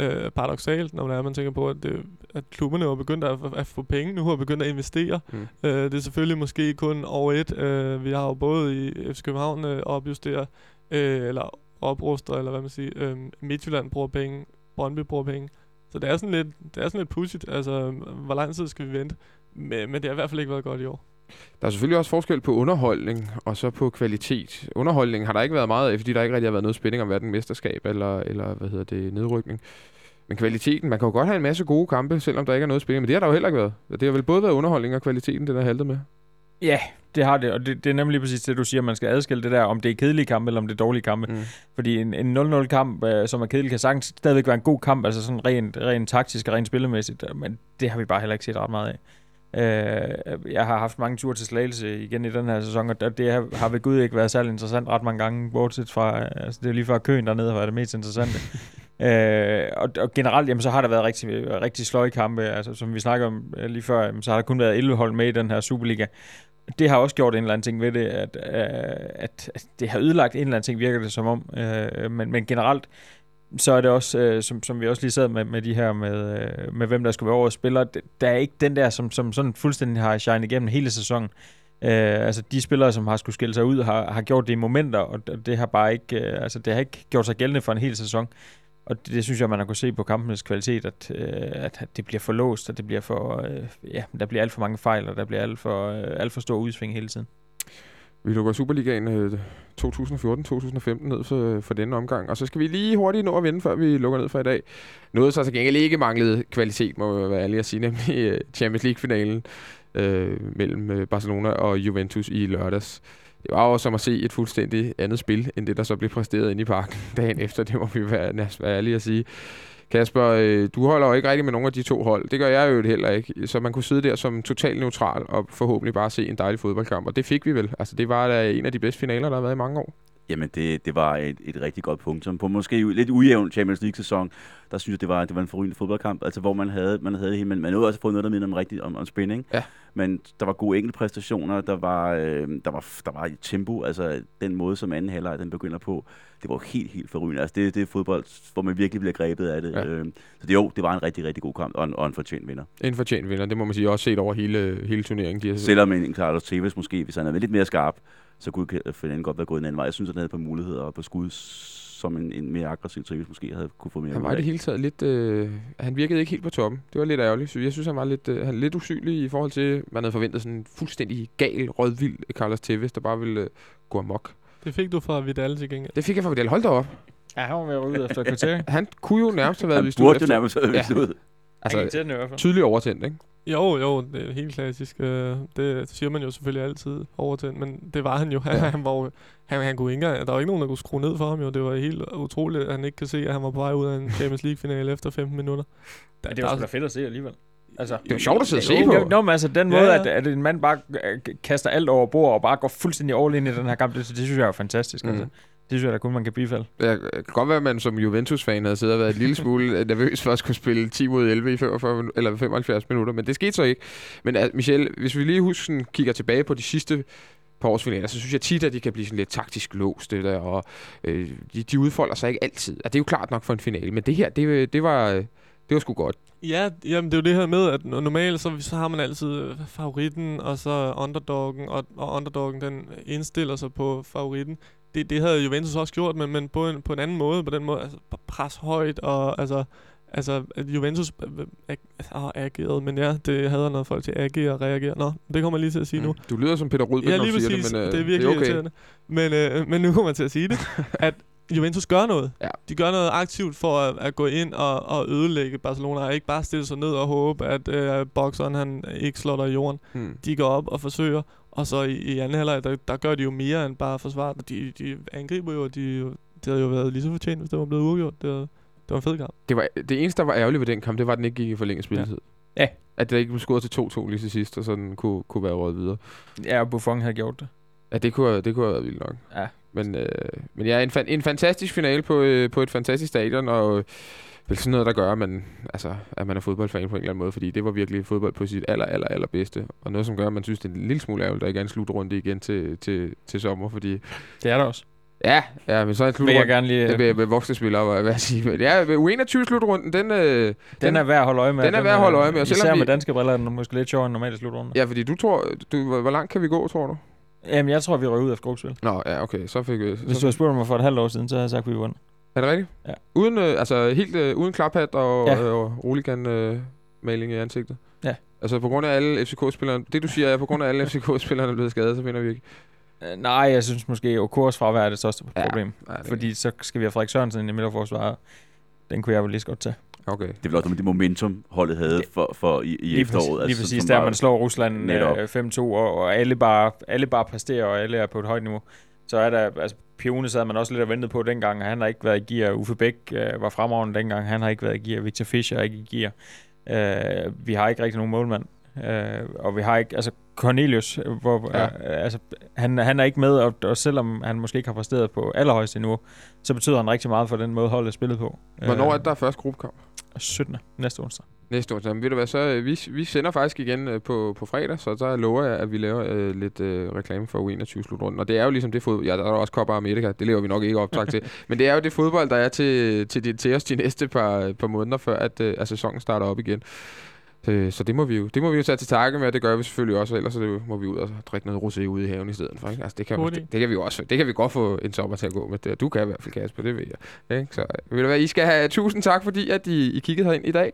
øh, paradoxalt, når man, er, man tænker på, at, det, at klubberne er begyndt at, at få penge nu, har begyndt at investere. Mm. Øh, det er selvfølgelig måske kun over et. Øh, vi har jo både i FC København øh, opjusteret, øh, eller opruster, eller hvad man siger. Øhm, Midtjylland bruger penge, Brøndby bruger penge. Så det er sådan lidt, det er sådan lidt pudsigt. Altså, hvor lang tid skal vi vente? Men, men det har i hvert fald ikke været godt i år. Der er selvfølgelig også forskel på underholdning og så på kvalitet. Underholdning har der ikke været meget af, fordi der ikke rigtig har været noget spænding om hverken mesterskab eller, eller hvad hedder det, nedrykning. Men kvaliteten, man kan jo godt have en masse gode kampe, selvom der ikke er noget spænding. Men det har der jo heller ikke været. Det har vel både været underholdning og kvaliteten, det der haltet med. Ja, det har det, og det, det er nemlig præcis det, du siger, man skal adskille det der, om det er kedelige kampe, eller om det er dårlige kampe. Mm. Fordi en, en 0-0-kamp, øh, som er kedelig, kan sagtens stadigvæk være en god kamp, altså sådan rent, rent taktisk og rent spillemæssigt, øh, men det har vi bare heller ikke set ret meget af. Øh, jeg har haft mange ture til Slagelse igen i den her sæson, og det har, har ved Gud ikke været særlig interessant ret mange gange, bortset fra, øh, altså det er lige før køen dernede har været det mest interessante. øh, og, og generelt, jamen, så har der været rigtig, rigtig sløje kampe, altså som vi snakker om øh, lige før, jamen, så har der kun været 11 hold med i den her Superliga. Det har også gjort en eller anden ting ved det, at, øh, at, at det har ødelagt en eller anden ting, virker det som om. Øh, men, men generelt, så er det også, øh, som, som vi også lige sad med, med de her med, øh, med hvem der skulle være over spiller, der er ikke den der, som, som sådan fuldstændig har shined igennem hele sæsonen. Øh, altså de spillere, som har skulle skille sig ud, har, har gjort det i momenter, og det har bare ikke, øh, altså det har ikke gjort sig gældende for en hel sæson. Og det, det synes jeg, man har kunnet se på kampenes kvalitet, at, øh, at det bliver for låst, og det bliver for, øh, ja, der bliver alt for mange fejl, og der bliver alt for, øh, alt for stor udsving hele tiden. Vi lukker Superligaen øh, 2014-2015 ned for, for denne omgang, og så skal vi lige hurtigt nå at vende, før vi lukker ned for i dag. Noget, så til gengæld ikke manglede kvalitet, må jeg være ærlig at sige, nemlig øh, Champions League-finalen øh, mellem øh, Barcelona og Juventus i lørdags. Det var jo som at se et fuldstændig andet spil, end det, der så blev præsteret inde i parken dagen efter. Det må vi være, være ærlige at sige. Kasper, øh, du holder jo ikke rigtig med nogen af de to hold. Det gør jeg jo heller ikke. Så man kunne sidde der som totalt neutral og forhåbentlig bare se en dejlig fodboldkamp. Og det fik vi vel. Altså, det var da en af de bedste finaler, der har været i mange år. Jamen, det, det var et, et rigtig godt punktum. På måske lidt ujævn Champions League-sæson, der synes jeg, det var, det var en forrygende fodboldkamp. Altså, hvor man havde, man havde man, man havde også fået noget, der minder om, rigtig, om, om spænding. Ja. Men der var gode enkelte præstationer, der var, øh, der var, der var tempo, altså den måde, som anden halvleg den begynder på, det var helt, helt forrygende. Altså, det, det er fodbold, hvor man virkelig bliver grebet af det. Ja. Øh, så det, jo, det var en rigtig, rigtig god kamp, og en, og en fortjent vinder. En fortjent vinder, det må man sige også set over hele, hele turneringen. De har Selvom en Carlos Tevez måske, hvis han havde været lidt mere skarp, så kunne finalen godt være gået en anden vej. Jeg synes, at han havde på muligheder og på skud, som en, en mere aggressiv Tevez måske havde kunne få mere Han ud var i af. det hele taget lidt... Øh, han virkede ikke helt på toppen. Det var lidt ærgerligt. Så jeg synes, han var lidt, øh, han lidt usynlig i forhold til, man havde forventet sådan en fuldstændig gal, rødvild Carlos Tevez, der bare ville øh, gå amok. Det fik du fra Vidal til gengæld. Det fik jeg fra Vidal. Hold da op. Ja, han var ved at ryge ud efter kvarter. Han kunne jo nærmest have været Han vist burde jo nærmest have vist Ja. ud. Altså, den i hvert fald. tydeligt overtændt, ikke? Jo, jo, det er helt klassisk. Øh, Det siger man jo selvfølgelig altid overtændt, men det var han jo. Han, Ja. han, var jo han, han kunne ikke engang, der var ikke nogen, der kunne skrue ned for ham jo. Det var helt utroligt, at han ikke kan se, at han var på vej ud af en Champions League-finale efter 15 minutter. Der, Men det var sgu da fedt at se alligevel. Altså, Det var sjovt at sidde og se på. jo, Nå, men altså den Ja, måde, ja. at, at en mand bare øh, kaster alt over bord og bare går fuldstændig all in i den her kamp, det, det synes jeg er fantastisk. Mm. Altså. Det synes jeg da kun, man kan bifalde. Det kan godt være, at man som Juventus-fan havde siddet og været en lille smule nervøs for at skulle spille 10 mod 11 i 45, minu- eller 75 minutter, men det skete så ikke. Men uh, Michel, hvis vi lige husker, kigger tilbage på de sidste par års finaler, så synes jeg tit, at de kan blive sådan lidt taktisk låst, det der, og øh, de, de udfolder sig ikke altid. Og det er jo klart nok for en finale, men det her, det, det var... øh, Det var sgu godt. Ja, jamen det er jo det her med, at no- normalt så, så har man altid øh, favoritten, og så underdoggen, og, og underdoggen den indstiller sig på favoritten. Det, det havde Juventus også gjort, men, men på, en, på en anden måde, på den måde, altså pres højt, og altså, altså Juventus øh, øh, ag- har ageret, men ja, det havde noget folk til at agere og reagere. Nå, det kommer jeg lige til at sige nu. Du lyder som Peter Rudbæk, Ja, når du siger præcis. det, men øh, det er virkelig det er okay. irriterende. Men, øh, men nu kommer man til at sige det, at Juventus gør noget. Ja. De gør noget aktivt for at, at gå ind og, og ødelægge Barcelona, og ikke bare stille sig ned og håbe, at øh, bokseren han ikke slår dig i jorden. Hmm. De går op og forsøger, og så i, i anden halvleg, der, der gør de jo mere end bare forsvar. De, de angriber jo, og de, det havde jo været lige så fortjent, hvis det var blevet uafgjort. Det var, det var en fed kamp. Det, var, det eneste, der var ærgerligt ved den kamp, det var, at den ikke gik i forlænget spilletid. Ja. At det ikke blev scoret til 2-2 lige til sidst, og sådan kunne, kunne være råd videre. Ja, og Buffon havde gjort det. Ja, det kunne, det kunne have været vildt nok. Ja. Men, øh, men ja, en, fan, en fantastisk finale på, øh, på et fantastisk stadion, og øh, vel sådan noget, der gør, at man, altså, at man er fodboldfan på en eller anden måde, fordi det var virkelig fodbold på sit aller, aller, aller bedste. Og noget, som gør, at man synes, det er en lille smule ærgerligt, der ikke er en slutrunde igen til, til, til sommer, fordi... Det er der også. Ja, ja, men så er en Vil jeg slutrunde... gerne lige... Det med, med voksne spillere, hvad jeg vil sige. Men ja, U21-slutrunden, den... Øh, den er værd at holde øje med. den er værd at holde øje med, og Især selvom vi- med danske briller er den måske lidt sjovere end normalt slutrunde. ja, fordi du tror... Du, hvor hvor langt kan vi gå, tror du? Jamen, jeg tror, vi røg ud af gruppespil. Nå, ja, okay. Så fik vi... Hvis så du havde spurgt mig for et halvt år siden, så havde jeg sagt, at vi vandt. Er det rigtigt? Ja. Uden, øh, altså helt øh, uden klaphat og, Ja. ja. øh, og roligan øh, maling i ansigtet? Ja. Altså på grund af alle FCK-spillerne... Det du siger er, at på grund af alle FCK-spillerne er blevet skadet, så vinder vi ikke. Øh, nej, jeg synes måske, at Okors fravær er det største Ja. problem. Nej, det Fordi så skal vi have Frederik Sørensen i midterforsvaret. Den kunne jeg vel lige så godt tage. Okay. Det er vel også med det momentum, holdet havde for, for i, i Lige efteråret. præcis, lige altså, præcis som der man slår Rusland Netop. øh, 5-2, og, og alle, bare, alle bare præsterer, og alle er på et højt niveau. Så er der, altså Pione sad man også lidt og ventede på dengang, han har ikke været i gear. Uffe Bæk øh, var fremragende dengang, han har ikke været i gear. Victor Fischer er ikke i gear. Øh, vi har ikke rigtig nogen målmand. Øh, og vi har ikke, altså Cornelius, hvor, Ja. øh, altså, han, han er ikke med, og, og selvom han måske ikke har præsteret på allerhøjeste niveau, så betyder han rigtig meget for den måde, holdet er spillet på. Hvornår er Øh, det, der er første gruppekamp? 17. næste onsdag. Næste onsdag. Men ved du hvad, så øh, vi, vi sender faktisk igen på, på fredag, så der lover jeg, at vi laver øh, lidt øh, reklame for U21 slutrunden. Og det er jo ligesom det fodbold. Ja, der er også Copa America, det lever vi nok ikke optag til. Men det er jo det fodbold, der er til, til, de, til os de næste par, par måneder, før at, øh, at sæsonen starter op igen. Øh, så det må vi jo, det må vi jo tage til takke med, og det gør vi selvfølgelig også, ellers så det, må vi ud og drikke noget rosé ude i haven i stedet for. Ikke? Altså, det, kan, det, det, kan vi også, det kan vi godt få en sommer til at gå med. Det, du kan i hvert fald, Kasper, det ved jeg. Ikke? Så ved du hvad, I skal have tusind tak, fordi at I, I kiggede herind i dag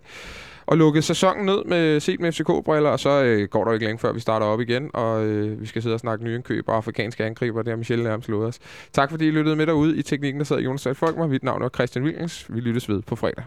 og lukket sæsonen ned med set med FCK-briller, og så øh, går der ikke længe før vi starter op igen, og øh, vi skal sidde og snakke nye indkøb og afrikanske angriber, det har Michelle nærmest lovet os. Tak fordi I lyttede med derude i teknikken, der sad Jonas Folk. Mit navn er Christian Williams. Vi lyttes ved på fredag.